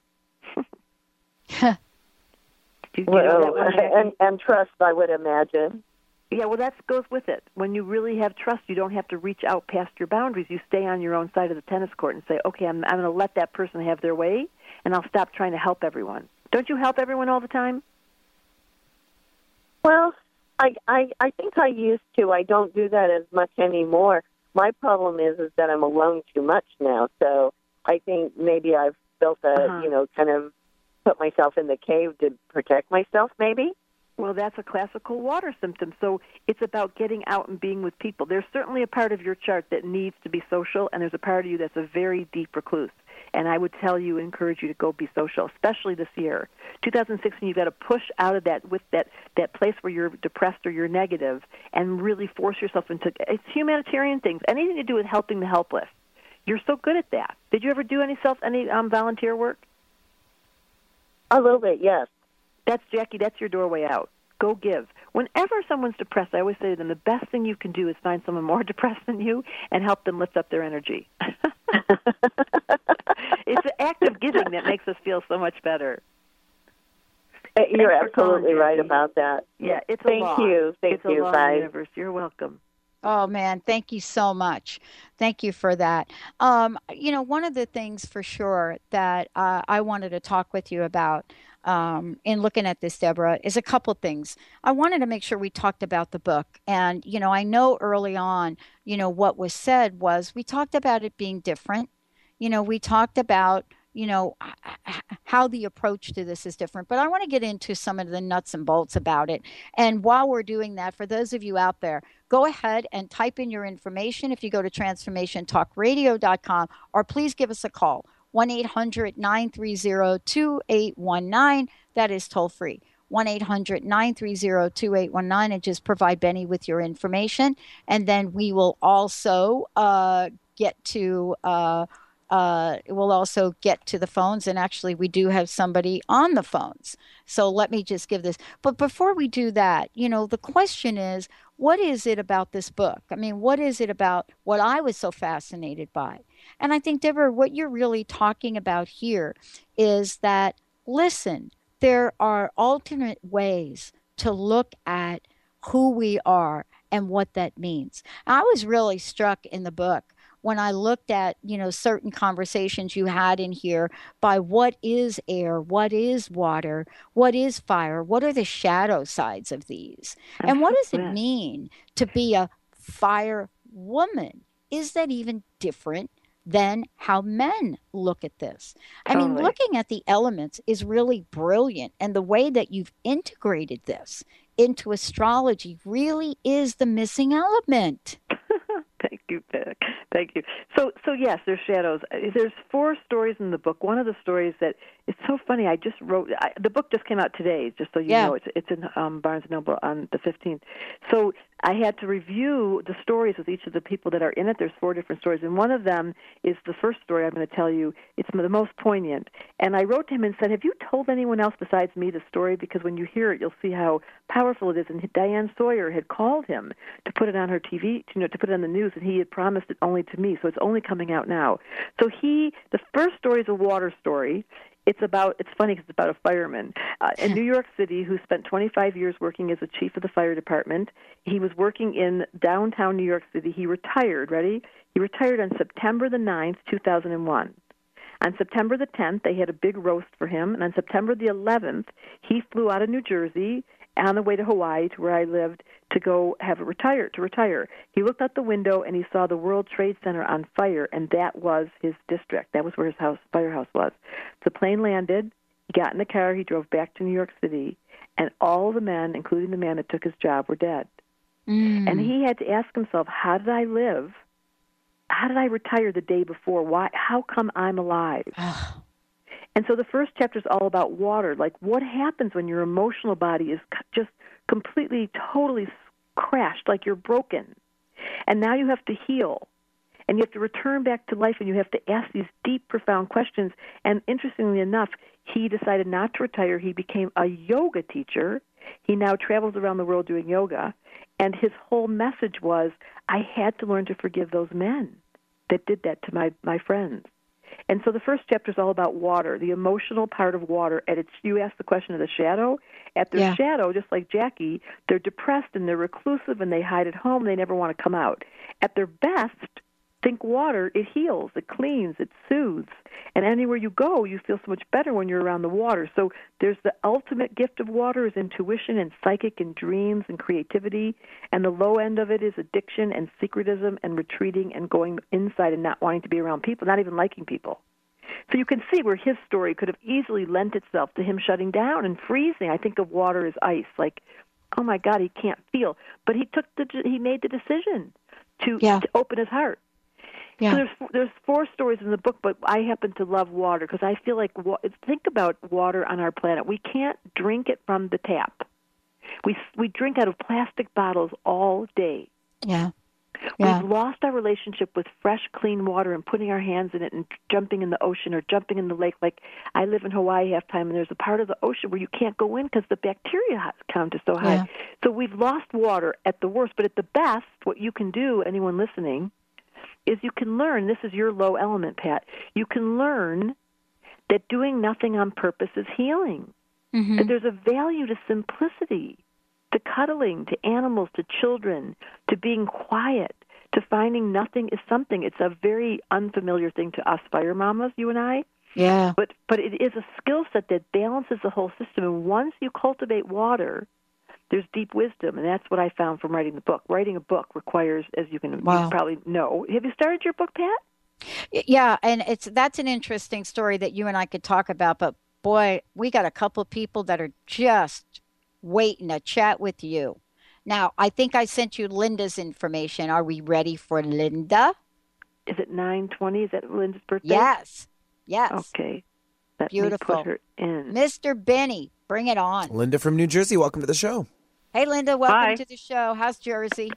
Speaker 6: Well, and, and trust, I would imagine.
Speaker 2: Yeah, well, that goes with it. When you really have trust, you don't have to reach out past your boundaries. You stay on your own side of the tennis court and say, "Okay, I'm I'm going to let that person have their way, and I'll stop trying to help everyone." Don't you help everyone all the time?
Speaker 6: Well, I I I think I used to. I don't do that as much anymore. My problem is is that I'm alone too much now. So I think maybe I've built a
Speaker 2: Uh-huh.
Speaker 6: you know kind of put myself in the cave to protect myself, maybe.
Speaker 2: Well, that's a classical water symptom. So it's about getting out and being with people. There's certainly a part of your chart that needs to be social, and there's a part of you that's a very deep recluse. And I would tell you, encourage you to go be social, especially this year. 2016, you've got to push out of that with that that place where you're depressed or you're negative, and really force yourself into it's humanitarian things, anything to do with helping the helpless. You're so good at that. Did you ever do any self any um, volunteer work?
Speaker 6: A little bit, yes.
Speaker 2: That's Jackie. That's your doorway out. Go give. Whenever someone's depressed, I always say to them, the best thing you can do is find someone more depressed than you and help them lift up their energy. it's an act of giving that makes us feel so much better.
Speaker 6: Uh, you're absolutely right about that.
Speaker 2: Yeah, it's
Speaker 6: Thank
Speaker 2: a law.
Speaker 6: you. Thank
Speaker 2: it's
Speaker 6: you,
Speaker 2: a law
Speaker 6: guys.
Speaker 2: universe. You're welcome.
Speaker 1: Oh man, thank you so much. Thank you for that. Um, you know, one of the things for sure that uh, I wanted to talk with you about um, in looking at this, Debra, is a couple things. I wanted to make sure we talked about the book, and you know, I know early on, you know, what was said was we talked about it being different. You know, we talked about you know how the approach to this is different but i want to get into some of the nuts and bolts about it. And while we're doing that for those of you out there go ahead and type in your information if you go to transformationtalkradio.com or please give us a call 1-800-930-2819 that is toll free. 1-800-930-2819 and just provide benny with your information and then we will also uh, get to uh, uh, we'll also get to the phones. And actually, we do have somebody on the phones. So let me just give this. But before we do that, you know, the question is what is it about this book? I mean, what is it about what I was so fascinated by? And I think, Debra, what you're really talking about here is that listen, there are alternate ways to look at who we are and what that means. I was really struck in the book when I looked at, you know, certain conversations you had in here by what is air, what is water, what is fire, what are the shadow sides of these? And what does it mean to be a fire woman? Is that even different than how men look at this? I mean, looking at the elements is really brilliant. And the way that you've integrated this into astrology really is the missing element.
Speaker 2: Thank you. So, so yes, there's shadows. There's four stories in the book. One of the stories that it's so funny. I just wrote I, the book. Just came out today, just so you
Speaker 1: Yeah.
Speaker 2: know. It's it's in um, Barnes and Noble on the 15th. So I had to review the stories with each of the people that are in it. There's four different stories, and one of them is the first story I'm going to tell you. It's the most poignant. And I wrote to him and said, "Have you told anyone else besides me the story? Because when you hear it, you'll see how powerful it is." And Diane Sawyer had called him to put it on her TV, you know, to put it on the news, and he had promised it only to me. So it's only coming out now. So he, the first story is a water story. It's about. It's funny because it's about a fireman uh, in New York City who spent 25 years working as a chief of the fire department. He was working in downtown New York City. He retired. Ready? He retired on September the 9th, 2001. On September the 10th, they had a big roast for him, and on September the 11th, he flew out of New Jersey on the way to Hawaii, to where I lived, to go have a retire to retire. He looked out the window and he saw the World Trade Center on fire, and that was his district. That was where his house firehouse was. The plane landed. He got in the car. He drove back to New York City, and all the men, including the man that took his job, were dead. Mm. And he had to ask himself, how did I live? How did I retire the day before? Why? How come I'm alive? Ah. And so the first chapter is all about water. Like, what happens when your emotional body is just completely, totally crashed, like you're broken, and now you have to heal, and you have to return back to life, and you have to ask these deep, profound questions. And interestingly enough, he decided not to retire. He became a yoga teacher. He now travels around the world doing yoga, and his whole message was, "I had to learn to forgive those men that did that to my my friends." And so the first chapter is all about water, the emotional part of water. And it's you asked the question of the shadow. At their
Speaker 1: Yeah.
Speaker 2: shadow, just like Jackie, they're depressed and they're reclusive and they hide at home. They never want to come out. At their best, think water. It heals, it cleans, it soothes. And anywhere you go, you feel so much better when you're around the water. So there's the ultimate gift of water is intuition and psychic and dreams and creativity. And the low end of it is addiction and secretism and retreating and going inside and not wanting to be around people, not even liking people. So you can see where his story could have easily lent itself to him shutting down and freezing. I think of water as ice, like, oh my God, he can't feel. But he took the he made the decision to,
Speaker 1: Yeah.
Speaker 2: to open his heart.
Speaker 1: Yeah.
Speaker 2: So there's there's four stories in the book, but I happen to love water because I feel like wa- think about water on our planet. We can't drink it from the tap. We we drink out of plastic bottles all day.
Speaker 1: Yeah. Yeah.
Speaker 2: We've lost our relationship with fresh, clean water and putting our hands in it and jumping in the ocean or jumping in the lake. Like I live in Hawaii half time, and there's a part of the ocean where you can't go in because the bacteria count is so high.
Speaker 1: Yeah.
Speaker 2: So we've lost water at the worst, but at the best, what you can do, anyone listening, is you can learn. This is your low element, Pat. You can learn that doing nothing on purpose is healing.
Speaker 1: Mm-hmm.
Speaker 2: That there's a value to simplicity, to cuddling, to animals, to children, to being quiet, to finding nothing is something. It's a very unfamiliar thing to us fire mamas, you and I.
Speaker 1: Yeah.
Speaker 2: But but it is a skill set that balances the whole system. And once you cultivate water, there's deep wisdom, and that's what I found from writing the book. Writing a book requires, as you can
Speaker 1: Wow.
Speaker 2: you probably know. Have you started your book, Pat?
Speaker 1: Yeah, and it's that's an interesting story that you and I could talk about. But boy, we got a couple of people that are just waiting to chat with you. Now, I think I sent you Linda's information. Are we ready for Linda?
Speaker 2: Is it nine twenty? Is that Linda's birthday?
Speaker 1: Yes. Yes.
Speaker 2: Okay. Let
Speaker 1: Beautiful.
Speaker 2: me put her in.
Speaker 1: Mr. Benny, bring it on.
Speaker 3: Linda from New Jersey, welcome to the show.
Speaker 1: Hey, Linda, welcome
Speaker 7: Hi.
Speaker 1: to the show. How's Jersey?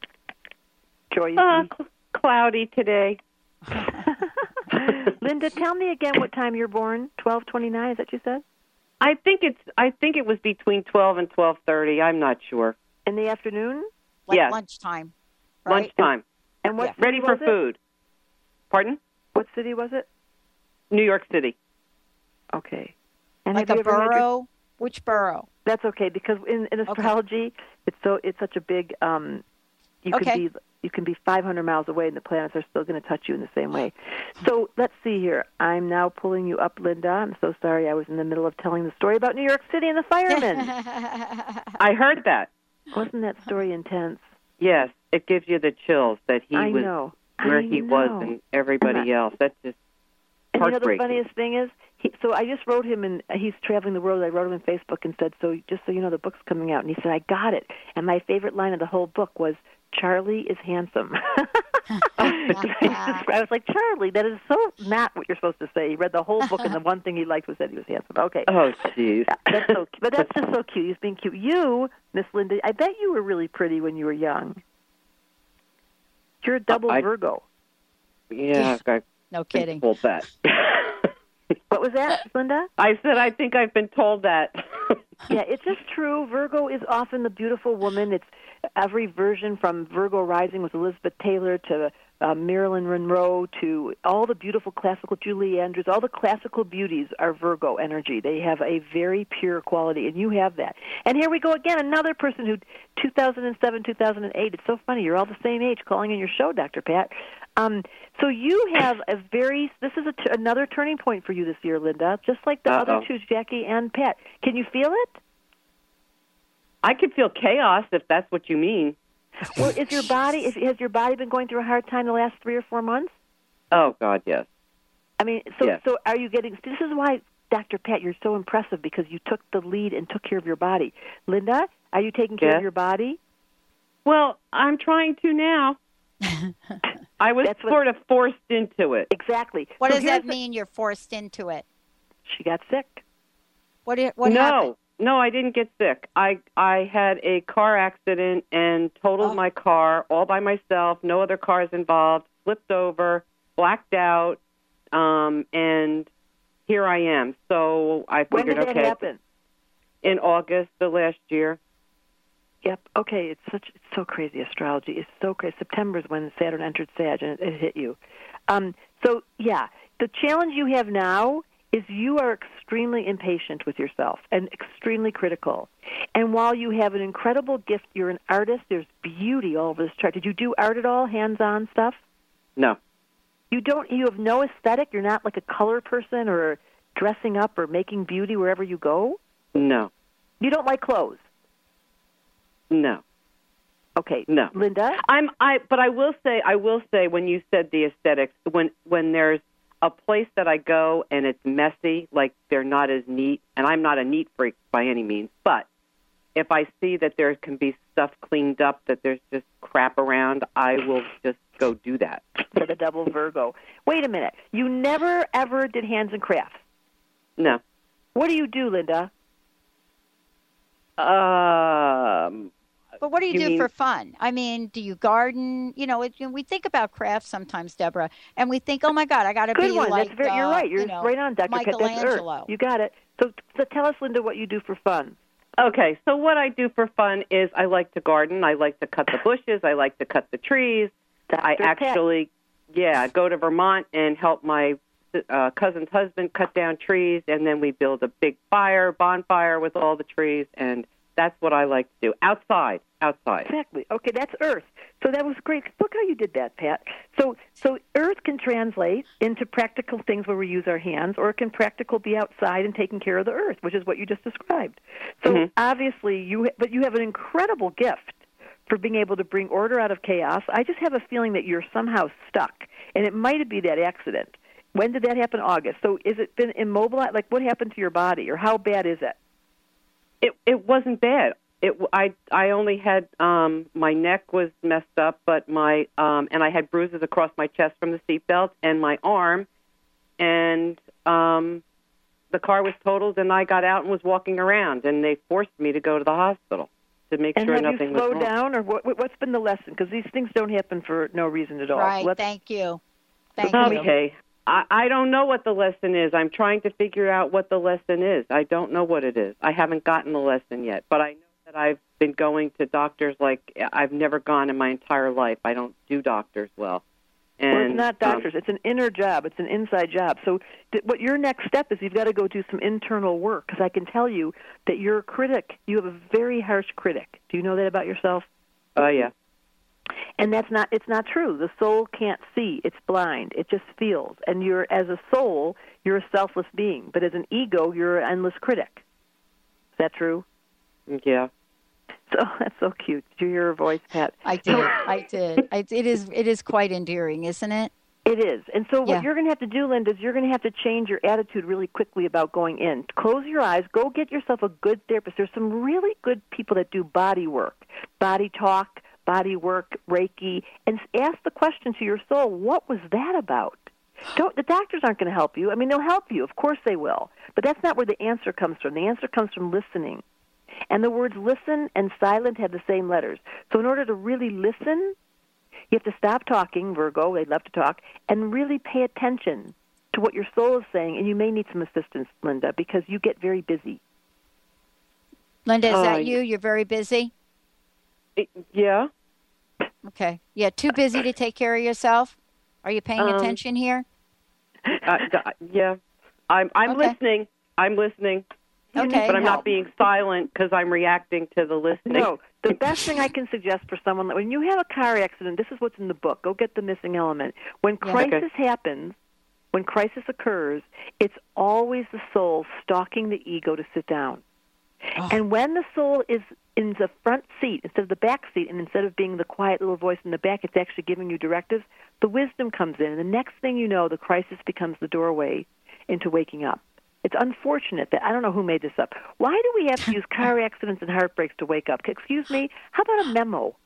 Speaker 2: Joy.
Speaker 7: Uh, cl- cloudy today.
Speaker 2: Linda, tell me again what time you're born. Twelve twenty nine. Is that what you said?
Speaker 7: I think it's. I think it was between twelve and twelve thirty. I'm not sure.
Speaker 2: In the afternoon.
Speaker 1: Like
Speaker 7: Yes.
Speaker 1: lunchtime. Right?
Speaker 7: Lunchtime.
Speaker 2: And what? city
Speaker 7: Ready for
Speaker 2: was it?
Speaker 7: food. Pardon?
Speaker 2: What city was it?
Speaker 7: New York City.
Speaker 2: Okay. And
Speaker 1: Like
Speaker 2: have
Speaker 1: a
Speaker 2: you ever had your-
Speaker 1: borough? Which borough?
Speaker 2: That's okay because in, in astrology, it's so it's such a big. um You
Speaker 1: Okay.
Speaker 2: can be you can be 500 miles away, and the planets are still going to touch you in the same way. So let's see here. I'm now pulling you up, Linda. I'm so sorry. I was in the middle of telling the story about New York City and the firemen.
Speaker 7: I heard that.
Speaker 2: Wasn't that story intense?
Speaker 7: Yes, it gives you the chills that he
Speaker 2: I
Speaker 7: was
Speaker 2: know.
Speaker 7: where
Speaker 2: I
Speaker 7: he
Speaker 2: know.
Speaker 7: was and everybody else. That's just
Speaker 2: And you know the funniest thing is, he, so I just wrote him, and he's traveling the world. I wrote him on Facebook and said, "So just so you know, the book's coming out." And he said, "I got it." And my favorite line of the whole book was, "Charlie is handsome." I was like, "Charlie, that is so not what you're supposed to say." He read the whole book, and the one thing he liked was that he was handsome. Okay.
Speaker 7: Oh, jeez.
Speaker 2: That's so, but that's just so cute. He's being cute. You, Miss Linda, I bet you were really pretty when you were young. You're a double
Speaker 7: I-
Speaker 2: Virgo.
Speaker 7: Yeah, I
Speaker 1: No kidding.
Speaker 7: told that.
Speaker 2: What was that, Linda?
Speaker 7: I said I think I've been told that.
Speaker 2: yeah, it's just true. Virgo is often the beautiful woman. It's every version from Virgo Rising with Elizabeth Taylor to uh, Marilyn Monroe to all the beautiful classical Julie Andrews. All the classical beauties are Virgo energy. They have a very pure quality, and you have that. And here we go again. Another person who 2007, 2008. It's so funny. You're all the same age calling in your show, Dr. Pat. Um, so you have a very. This is a t- another turning point for you this year, Linda. Just like the
Speaker 7: Uh-oh.
Speaker 2: other two, Jackie and Pat. Can you feel it?
Speaker 7: I could feel chaos if that's what you mean.
Speaker 2: Well, is your body is, has your body been going through a hard time the last three or four months?
Speaker 7: Oh God, yes.
Speaker 2: I mean, so
Speaker 7: Yes.
Speaker 2: so are you getting? This is why, Dr. Pat, you're so impressive because you took the lead and took care of your body. Linda, are you taking care
Speaker 7: Yes.
Speaker 2: of your body?
Speaker 7: Well, I'm trying to now. I was
Speaker 2: That's what-
Speaker 7: sort of forced into it.
Speaker 2: Exactly.
Speaker 1: What
Speaker 2: So
Speaker 1: does
Speaker 2: here's
Speaker 1: that
Speaker 2: the-
Speaker 1: mean? You're forced into it.
Speaker 2: She got sick.
Speaker 1: What? Did, what
Speaker 7: no,
Speaker 1: happened?
Speaker 7: no, I didn't get sick. I I had a car accident and totaled
Speaker 1: Oh.
Speaker 7: my car all by myself. No other cars involved. Flipped over, blacked out, um, and here I am. So I figured,
Speaker 2: When
Speaker 7: figured,
Speaker 2: did that
Speaker 7: okay,
Speaker 2: happen?
Speaker 7: in August the last year.
Speaker 2: Yep. Okay. It's such it's so crazy. Astrology is so crazy. September is when Saturn entered Sag and it, it hit you. Um, so yeah, the challenge you have now is you are extremely impatient with yourself and extremely critical. And while you have an incredible gift, you're an artist. There's beauty all over this chart. Did you do art at all? Hands-on stuff?
Speaker 7: No,
Speaker 2: You don't. You have no aesthetic. You're not like a color person or dressing up or making beauty wherever you go.
Speaker 7: no,
Speaker 2: You don't like clothes.
Speaker 7: No.
Speaker 2: Okay.
Speaker 7: No.
Speaker 2: Linda.
Speaker 7: I'm I but I will say I will say when you said the aesthetics when when there's a place that I go and it's messy, like they're not as neat, and I'm not a neat freak by any means, but if I see that there can be stuff cleaned up, that there's just crap around, I will just go do that.
Speaker 2: For the double Virgo. Wait a minute. You never ever did hands and crafts.
Speaker 7: No.
Speaker 2: What do you do, Linda?
Speaker 7: Um.
Speaker 1: But what do you,
Speaker 7: You
Speaker 1: do
Speaker 7: mean-
Speaker 1: for fun? I mean, do you garden? You know, it, you know, we think about crafts sometimes, Debra, and we think, oh my God, I got to be
Speaker 2: one.
Speaker 1: like.
Speaker 2: That's very, you're
Speaker 1: uh,
Speaker 2: right. You're
Speaker 1: you know,
Speaker 2: right on, Dr. Pat.
Speaker 1: Michelangelo.
Speaker 2: You got it. So, so tell us, Linda, what you do for fun.
Speaker 7: Okay, so what I do for fun is I like to garden. I like to cut the bushes. I like to cut the trees. I
Speaker 2: Dr. Pat.
Speaker 7: actually, yeah, go to Vermont and help my uh, cousin's husband cut down trees, and then we build a big fire, bonfire with all the trees, and that's what I like to do outside. Outside.
Speaker 2: Exactly. Okay, that's Earth. So that was great. Look how you did that, Pat. So, so Earth can translate into practical things where we use our hands, or it can practical be outside and taking care of the Earth, which is what you just described. So
Speaker 7: Mhm.
Speaker 2: obviously, you but you have an incredible gift for being able to bring order out of chaos. I just have a feeling that you're somehow stuck, and it might be that accident. When did that happen? August. So is it been immobilized? Like what happened to your body, or how bad is it?
Speaker 7: It it wasn't bad. It I I only had um my neck was messed up, but my um and I had bruises across my chest from the seatbelt and my arm, and um the car was totaled and I got out and was walking around and they forced me to go to the hospital to make
Speaker 2: And
Speaker 7: sure
Speaker 2: have
Speaker 7: nothing
Speaker 2: you
Speaker 7: was
Speaker 2: slowed
Speaker 7: wrong.
Speaker 2: down, or what, what's been the lesson? Because these things don't happen for no reason at all.
Speaker 1: Right.
Speaker 2: Let's-
Speaker 1: Thank you. Thank you.
Speaker 7: okay. I, I don't know what the lesson is. I'm trying to figure out what the lesson is. I don't know what it is. I haven't gotten the lesson yet, but I know that I've been going to doctors like I've never gone in my entire life. I don't do doctors well. And
Speaker 2: well, it's not
Speaker 7: um,
Speaker 2: doctors. it's an inner job. It's an inside job. So, th- what your next step is, you've got to go do some internal work. Because I can tell you that you're a critic. You have a very harsh critic. Do you know that about yourself?
Speaker 7: Oh yeah.
Speaker 2: And that's not. It's not true. The soul can't see. It's blind. It just feels. And you're, as a soul, you're a selfless being. But as an ego, you're an endless critic. Is that true?
Speaker 7: Yeah.
Speaker 2: So oh, that's so cute. Did you hear her voice, Pat?
Speaker 1: I did. I did. I, it is. It is quite endearing, isn't it?
Speaker 2: It is. And so what
Speaker 1: Yeah.
Speaker 2: you're going to have to do, Linda, is you're going to have to change your attitude really quickly about going in. Close your eyes. Go get yourself a good therapist. There's some really good people that do body work, body talk, body work, Reiki, and ask the question to your soul, what was that about? Don't, the doctors aren't going to help you. I mean, they'll help you. Of course they will. But that's not where the answer comes from. The answer comes from listening. And the words listen and silent have the same letters. So in order to really listen, you have to stop talking, Virgo, they love to talk, and really pay attention to what your soul is saying. And you may need some assistance, Linda, because you get very busy.
Speaker 1: Linda, is
Speaker 7: Uh,
Speaker 1: that you? You're very busy.
Speaker 7: Yeah.
Speaker 1: Okay. Yeah. Too busy to take care of yourself. Are you paying
Speaker 7: Um,
Speaker 1: attention here?
Speaker 7: Uh, yeah. I'm I'm
Speaker 1: Okay.
Speaker 7: listening. I'm listening.
Speaker 1: Okay.
Speaker 7: But I'm
Speaker 2: help.
Speaker 7: not being silent because I'm reacting to the listening.
Speaker 2: No, the best thing I can suggest for someone that when you have a car accident, this is what's in the book. Go get the missing element. When
Speaker 7: Yeah.
Speaker 2: crisis
Speaker 7: Okay.
Speaker 2: happens, when crisis occurs, it's always the soul stalking the ego to sit down. Oh. And when the soul is in the front seat instead of the back seat, and instead of being the quiet little voice in the back, it's actually giving you directives, the wisdom comes in. And the next thing you know, the crisis becomes the doorway into waking up. It's unfortunate that I don't know who made this up. Why do we have to use car accidents and heartbreaks to wake up? Excuse me, how about a memo?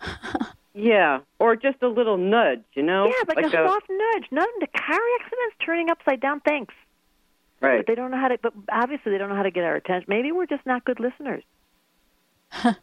Speaker 7: Yeah, or just a little nudge, you know?
Speaker 2: Yeah, like, a, soft nudge. None the car accidents turning upside down. Thanks.
Speaker 7: Right.
Speaker 2: But they don't know how to. But obviously, they don't know how to get our attention. Maybe we're just not good listeners.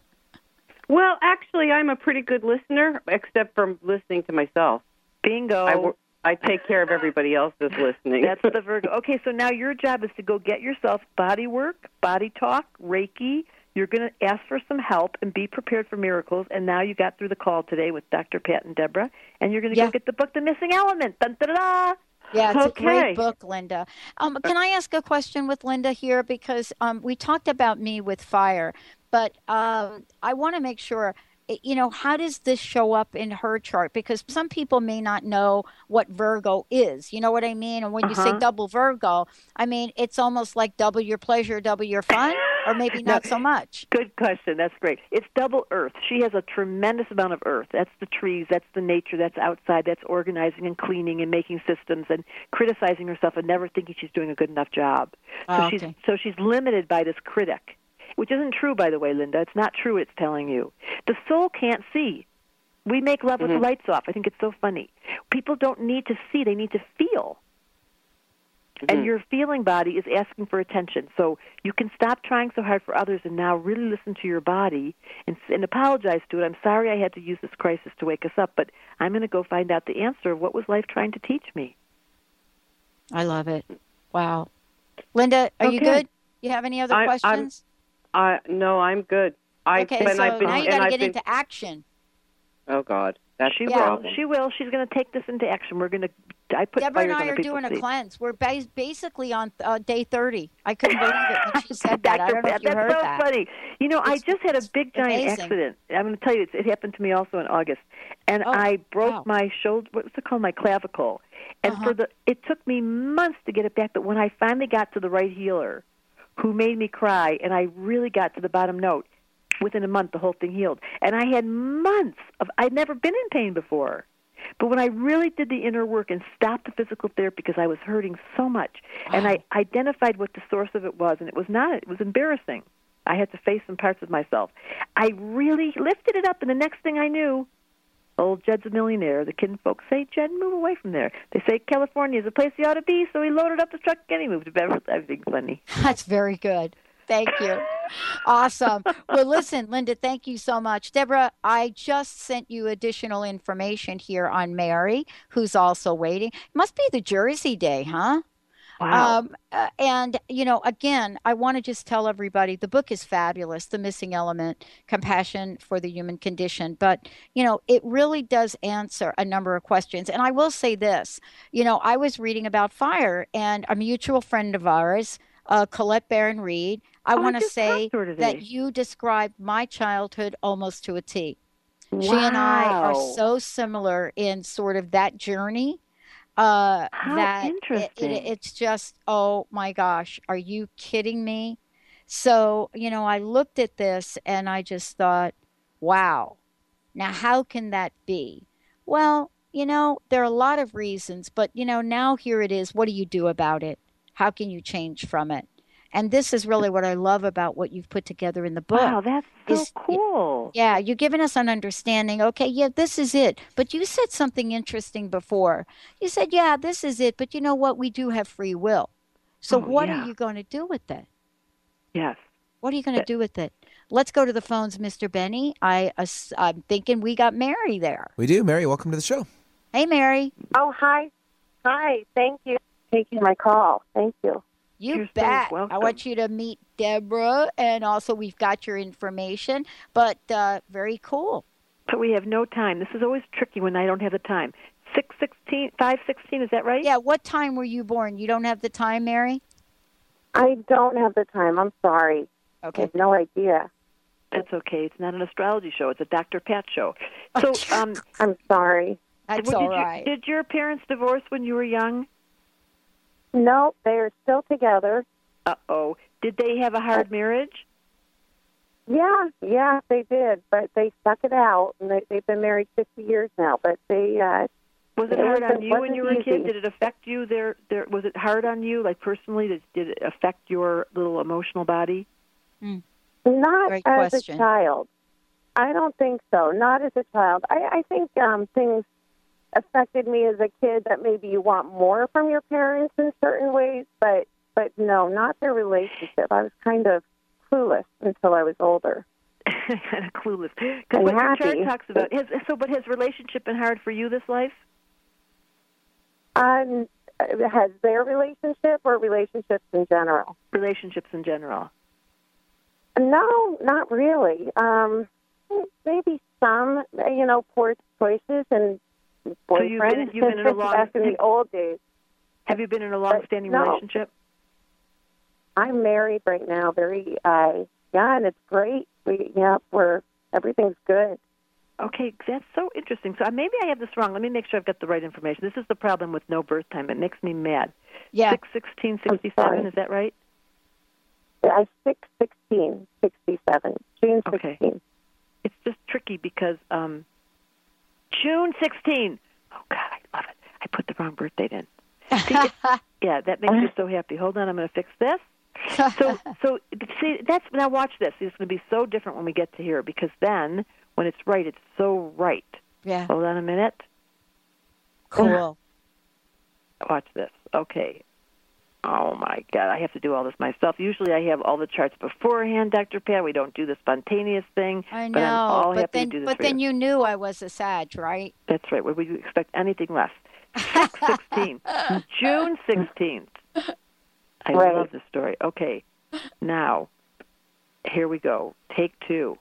Speaker 7: Well, actually, I'm a pretty good listener, except for listening to myself.
Speaker 2: Bingo.
Speaker 7: I, I take care of everybody else's listening.
Speaker 2: That's the Virgo. Okay, so now your job is to go get yourself body work, body talk, Reiki. You're going to ask for some help and be prepared for miracles. And now you got through the call today with Dr. Pat and Debra, and you're going to
Speaker 1: Yeah.
Speaker 2: go get the book, The Missing Element. Dun, da, da, da.
Speaker 1: Yeah, it's
Speaker 7: Okay.
Speaker 1: a great book, Linda. Um, can I ask a question with Linda here? Because um, we talked about me with fire, but um, I want to make sure. You know, how does this show up in her chart? Because some people may not know what Virgo is. You know what I mean? And when you say
Speaker 2: Uh-huh.
Speaker 1: double Virgo, I mean, it's almost like double your pleasure, double your fun. Or maybe not so much?
Speaker 2: Good question. That's great. It's double earth. She has a tremendous amount of earth. That's the trees, that's the nature, that's outside, that's organizing and cleaning and making systems and criticizing herself and never thinking she's doing a good enough job. So
Speaker 1: Oh,
Speaker 2: she's
Speaker 1: okay.
Speaker 2: so she's limited by this critic. Which isn't true by the way, Linda. It's not true it's telling you. The soul can't see. We make love with the
Speaker 7: Mhm.
Speaker 2: lights off. I think it's so funny. People don't need to see, they need to feel. And
Speaker 7: Mhm.
Speaker 2: your feeling body is asking for attention. So you can stop trying so hard for others and now really listen to your body and, and apologize to it. I'm sorry I had to use this crisis to wake us up, but I'm going to go find out the answer of what was life trying to teach me.
Speaker 1: I love it. Wow. Linda, are you good? You have any other
Speaker 7: I- I'm-
Speaker 1: questions?
Speaker 7: I no, I'm good. I
Speaker 1: okay,
Speaker 7: and
Speaker 1: so
Speaker 7: I've been
Speaker 1: now you got to get
Speaker 7: been,
Speaker 1: into action.
Speaker 7: Oh God, that's
Speaker 2: She will. She will. She's going to take this into action. We're going to. I put
Speaker 1: Debra and I are doing a cleanse. We're bas- basically on uh, day 30. I couldn't believe it when she said that. I don't know if you
Speaker 2: that's
Speaker 1: heard
Speaker 2: so
Speaker 1: that.
Speaker 2: funny. You know, I just had a big giant
Speaker 1: amazing.
Speaker 2: accident. I'm going to tell you, it's, it happened to me also in August, and
Speaker 1: Oh,
Speaker 2: I broke
Speaker 1: wow.
Speaker 2: my shoulder. What's it called? My clavicle. And
Speaker 1: Uh-huh.
Speaker 2: for the, it took me months to get it back. But when I finally got to the right healer, who made me cry, and I really got to the bottom note. Within a month, the whole thing healed, and I had months of. I'd never been in pain before. But when I really did the inner work and stopped the physical therapy because I was hurting so much, and I identified what the source of it was, and it was not, it was embarrassing. I had to face some parts of myself. I really lifted it up, and the next thing I knew, old Jed's a millionaire. The kin folks say, Jed, move away from there. They say California is a place you ought to be, so he loaded up the truck and he moved to Beverly. Everything's funny.
Speaker 1: That's very good. Thank you. Awesome. Well, listen, Linda, thank you so much. Debra, I just sent you additional information here on Mary, who's also waiting. It must be the Jersey Day, huh?
Speaker 2: Wow.
Speaker 1: Um, uh, and, you know, again, I want to just tell everybody the book is fabulous The Missing Element Compassion for the Human Condition. But, you know, it really does answer a number of questions. And I will say this you know, I was reading about fire, and a mutual friend of ours, uh, Colette Baron-Reid, I
Speaker 2: Oh,
Speaker 1: want to say
Speaker 2: talked to her today.
Speaker 1: that you described my childhood almost to a T. She and I are so similar in sort of that journey uh,
Speaker 2: How
Speaker 1: that it- It, it's just, oh my gosh, are you kidding me? So, you know, I looked at this and I just thought, wow, now how can that be? Well, you know, there are a lot of reasons, but, you know, now here it is. What do you do about it? How can you change from it? And this is really what I love about what you've put together in the book.
Speaker 2: Wow, that's so
Speaker 1: is-
Speaker 2: cool.
Speaker 1: Yeah, you're giving us an understanding. Okay, yeah, this is it. But you said something interesting before. You said, yeah, this is it. But you know what? We do have free will. So
Speaker 2: Oh,
Speaker 1: what
Speaker 2: yeah.
Speaker 1: are you going to do with it?
Speaker 2: Yes.
Speaker 1: What are you going to do with it? Let's go to the phones, Mr. Benny. I, ass- I'm thinking we got Mary there.
Speaker 3: We do. Mary, welcome to the show.
Speaker 1: Hey, Mary.
Speaker 6: Oh, hi. Hi. Thank you for taking my call. Thank you.
Speaker 1: You
Speaker 2: You're so
Speaker 1: bet. I want you to meet Debra, and also we've got your information. But uh, very cool.
Speaker 2: But we have no time. This is always tricky when I don't have the time. Six sixteen, five sixteen. Is that right?
Speaker 1: Yeah. What time were you born? You don't have the time, Mary.
Speaker 6: I don't have the time. I'm sorry. I
Speaker 1: Okay.
Speaker 6: have no idea.
Speaker 2: That's okay. It's not an astrology show. It's a Dr. Pat show. So, um,
Speaker 6: I'm sorry.
Speaker 1: That's
Speaker 2: well,
Speaker 1: all
Speaker 2: did, you- did your parents divorce when you were young?
Speaker 6: No, they are still together.
Speaker 2: Uh oh. Did they have a hard marriage?
Speaker 6: Yeah, yeah, they did, but they stuck it out, and they, they've been married 50 years now. But they uh,
Speaker 2: Was it
Speaker 6: It
Speaker 2: hard on you when you were a kid? Did it affect you? There, there was it hard on you, like personally? Did, did it affect your little emotional body?
Speaker 6: not
Speaker 1: Great
Speaker 6: as
Speaker 1: question.
Speaker 6: a child. I don't think so. Not as a child. I, I think um, things affected me as a kid that maybe you want more from your parents in certain ways, but but no, not their relationship. I was kind of clueless until I was older.
Speaker 2: kind of clueless. Because what your chart talks about has so, but has relationship been hard for you this life?
Speaker 6: Um, has their relationship or relationships in general?
Speaker 2: Relationships in general.
Speaker 6: No, not really. Um, maybe some, you know, poor choices and
Speaker 2: So you've been- you've been in a long-
Speaker 6: back in the old days.
Speaker 2: Have you been in a long-standing
Speaker 6: no.
Speaker 2: relationship?
Speaker 6: I'm married right now. Very, uh, yeah, and it's great. We, yeah, we're everything's good.
Speaker 2: Okay, that's so interesting. So uh, maybe I have this wrong. Let me make sure I've got the right information. This is the problem with no birth time. It makes me mad.
Speaker 1: Yeah.
Speaker 2: Six sixteen sixty
Speaker 6: sorry.
Speaker 2: Is that right?
Speaker 6: I six sixteen sixty seven. June sixteen. Okay.
Speaker 2: It's just tricky because um, June 16. Oh God, I love it. I put the wrong birth date in. See, yeah, that makes me so happy. Hold on, I'm going to fix this. So, so see, that's now watch this. It's going to be so different when we get to here because then when it's right, it's so right.
Speaker 1: Yeah.
Speaker 2: Hold on a minute.
Speaker 1: Cool.
Speaker 2: Watch this. Okay. Oh my God, I have to do all this myself. Usually, I have all the charts beforehand, Dr. Pat. We don't do the spontaneous thing.
Speaker 1: I know,
Speaker 2: but I'm all
Speaker 1: but
Speaker 2: happy
Speaker 1: then
Speaker 2: to do this
Speaker 1: but then
Speaker 2: you.
Speaker 1: you knew I was a Sag, right?
Speaker 2: That's right. Would we expect anything less? Six sixteen, June sixteenth. I
Speaker 6: Right.
Speaker 2: love this story. Okay, now here we go. Take two.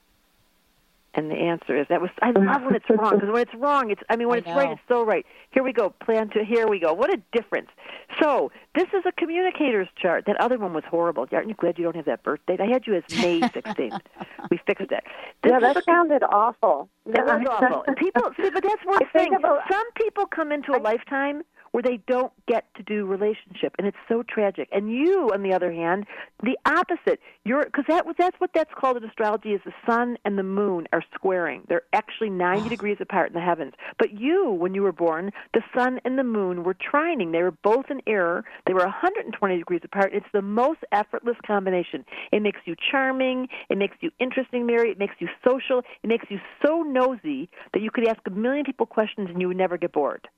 Speaker 2: And the answer is that was I love when it's wrong because when it's wrong, it's I mean when
Speaker 1: I
Speaker 2: it's right, it's so right. Here we go. Plan to here we go. What a difference. So this is a communicator's chart. That other one was horrible. Aren't you glad you don't have that birth date? I had you as May sixteenth. we fixed it. This
Speaker 6: Yeah, that
Speaker 2: a
Speaker 6: sounded awful.
Speaker 2: That was awful. And people see, but that's one
Speaker 6: I
Speaker 2: thing.
Speaker 6: about-
Speaker 2: Some people come into a lifetime where they don't get to do relationship, and it's so tragic. And you, on the other hand, the opposite. You're because that was that's what that's called in astrology is the sun and the moon are squaring. They're actually ninety ah. degrees apart in the heavens. But you, when you were born, the sun and the moon were trining. They were both in air. They were 120 degrees apart. It's the most effortless combination. It makes you charming. It makes you interesting, Mary. It makes you social. It makes you so nosy that you could ask a million people questions and you would never get bored.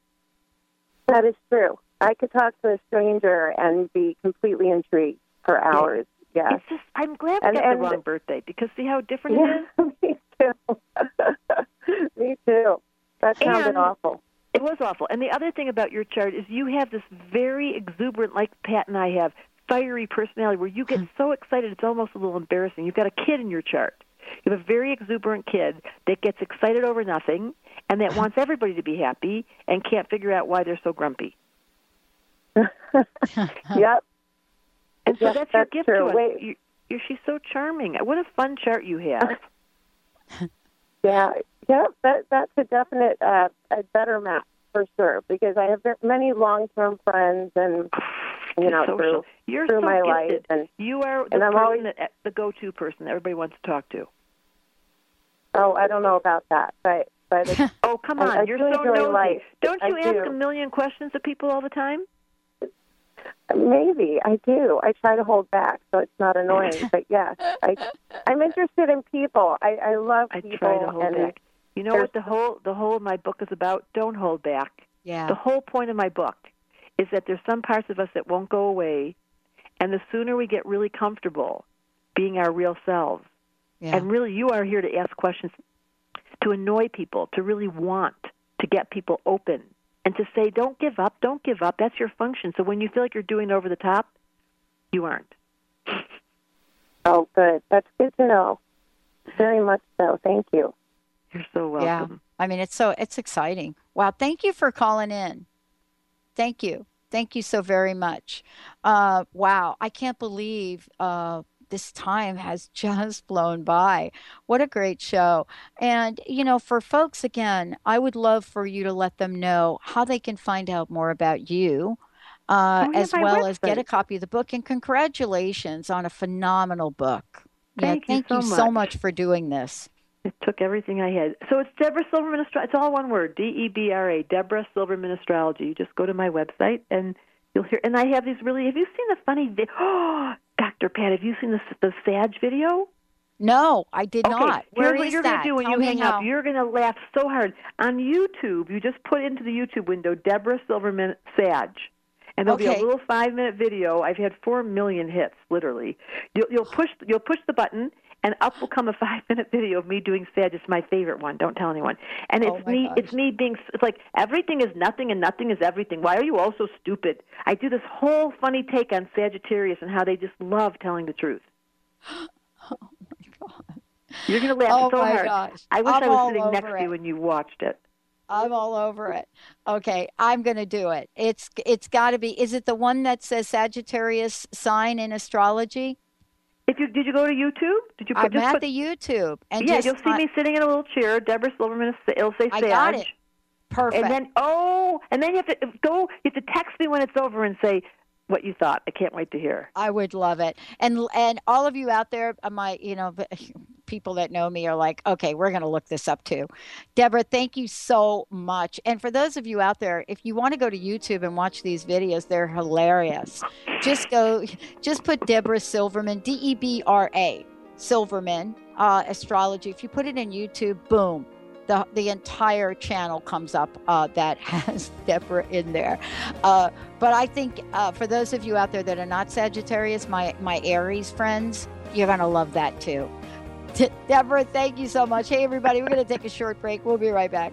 Speaker 6: That is true. I could talk to a stranger and be completely intrigued for hours. Yeah.
Speaker 2: It's just I'm glad we
Speaker 6: And-
Speaker 2: got
Speaker 6: and-
Speaker 2: the wrong birthday because see how different it
Speaker 6: Yeah,
Speaker 2: is.
Speaker 6: me too. me too. That sounded
Speaker 2: And-
Speaker 6: awful.
Speaker 2: It was awful. And the other thing about your chart is you have this very exuberant, like Pat and I have, fiery personality where you get hmm. so excited it's almost a little embarrassing. You've got a kid in your chart. You have a very exuberant kid that gets excited over nothing and that wants everybody to be happy and can't figure out why they're so grumpy.
Speaker 6: yep.
Speaker 2: And so
Speaker 6: Yes,
Speaker 2: that's your
Speaker 6: that's
Speaker 2: gift
Speaker 6: true.
Speaker 2: to us.
Speaker 6: Wait.
Speaker 2: You, you, she's so charming. What a fun chart you have.
Speaker 6: Yeah, yeah, that that's a definite uh, a better match for sure because I have many long term friends and you know
Speaker 2: social.
Speaker 6: through
Speaker 2: You're
Speaker 6: through
Speaker 2: so
Speaker 6: my
Speaker 2: gifted.
Speaker 6: life and
Speaker 2: You are the
Speaker 6: and I'm
Speaker 2: person
Speaker 6: always-
Speaker 2: that the go-to person that everybody wants to talk to.
Speaker 6: oh I don't know about that but but it's,
Speaker 2: Oh, come on.
Speaker 6: I
Speaker 2: You're
Speaker 6: do
Speaker 2: so
Speaker 6: enjoy
Speaker 2: nosy.
Speaker 6: life.
Speaker 2: Don't
Speaker 6: I
Speaker 2: you ask
Speaker 6: do.
Speaker 2: a million questions of people all the time?
Speaker 6: maybe I do I try to hold back so it's not annoying but yeah I I'm interested in people I I love
Speaker 2: I
Speaker 6: people
Speaker 2: try to hold back. You know what the whole the whole of my book is about? Don't hold back.
Speaker 1: Yeah.
Speaker 2: The whole point of my book is that there's some parts of us that won't go away, and the sooner we get really comfortable being our real selves,
Speaker 1: Yeah.
Speaker 2: and really you are here to ask questions, to annoy people, to really want to get people open, and to say, don't give up, don't give up. That's your function. So when you feel like you're doing over the top, you aren't.
Speaker 6: oh good that's good to know very much so thank you
Speaker 2: You're so welcome.
Speaker 1: Yeah.
Speaker 2: welcome.
Speaker 1: I mean, it's so it's exciting. Wow, thank you for calling in. Thank you. Thank you so very much. Uh, wow, I can't believe uh, this time has just blown by. What a great show. And, you know, for folks, again, I would love for you to let them know how they can find out more about you. Uh, as well as get a copy of the book and congratulations on a phenomenal book.
Speaker 2: Thank you
Speaker 1: yeah, thank
Speaker 2: so
Speaker 1: you so
Speaker 2: much.
Speaker 1: much for doing this.
Speaker 2: It took everything I had. So it's Debra Silverman Astrology. It's all one word, D E B R A, Debra Silverman Astrology. You just go to my website and you'll hear. And I have these really. Have you seen the funny? Vi- oh, Dr. Pat, have you seen the the Sag video?
Speaker 1: No, I did
Speaker 2: okay,
Speaker 1: not. Where
Speaker 2: here's what you're gonna do when
Speaker 1: Tell
Speaker 2: you hang
Speaker 1: how.
Speaker 2: up. You're gonna laugh so hard on YouTube. You just put into the YouTube window Debra Silverman Sag. And there'll be a little five-minute video. I've had four million hits, literally. You'll, you'll push, you'll push the button, and up will come a five-minute video of me doing Sag. It's my favorite one. Don't tell anyone. And
Speaker 1: Oh
Speaker 2: it's
Speaker 1: my
Speaker 2: me,
Speaker 1: gosh.
Speaker 2: it's me being. It's like everything is nothing and nothing is everything. Why are you all so stupid? I do this whole funny take on Sagittarius and how they just love telling the truth. oh my god! You're gonna laugh
Speaker 1: Oh
Speaker 2: so
Speaker 1: my
Speaker 2: hard.
Speaker 1: gosh.
Speaker 2: I wish
Speaker 1: I'm
Speaker 2: I was sitting next
Speaker 1: over
Speaker 2: to you
Speaker 1: it.
Speaker 2: when you watched it.
Speaker 1: I'm all over it. Okay, I'm going to do it. It's it's got to be. Is it the one that says Sagittarius sign in astrology?
Speaker 2: If you did you go to YouTube? Did you put,
Speaker 1: I'm
Speaker 2: just
Speaker 1: at
Speaker 2: put,
Speaker 1: the YouTube and
Speaker 2: yeah,
Speaker 1: just
Speaker 2: you'll see
Speaker 1: I-
Speaker 2: me sitting in a little chair. Debra Silverman. It'll say
Speaker 1: I got it. Perfect.
Speaker 2: And then oh, and then you have to go. You have to text me when it's over and say, what you thought. I can't wait to hear.
Speaker 1: I would love it. And and all of you out there, uh, my you know people that know me are like, okay, we're going to look this up too. Debra, thank you so much. And for those of you out there, if you want to go to YouTube and watch these videos, they're hilarious. Just go, just put Debra Silverman, D E B R A Silverman uh, astrology. If you put it in YouTube, boom, the the entire channel comes up uh, that has Debra in there. Uh, but I think uh, for those of you out there that are not Sagittarius, my my Aries friends, you're gonna love that too. Debra, thank you so much. Hey everybody, we're gonna take a short break. We'll be right back.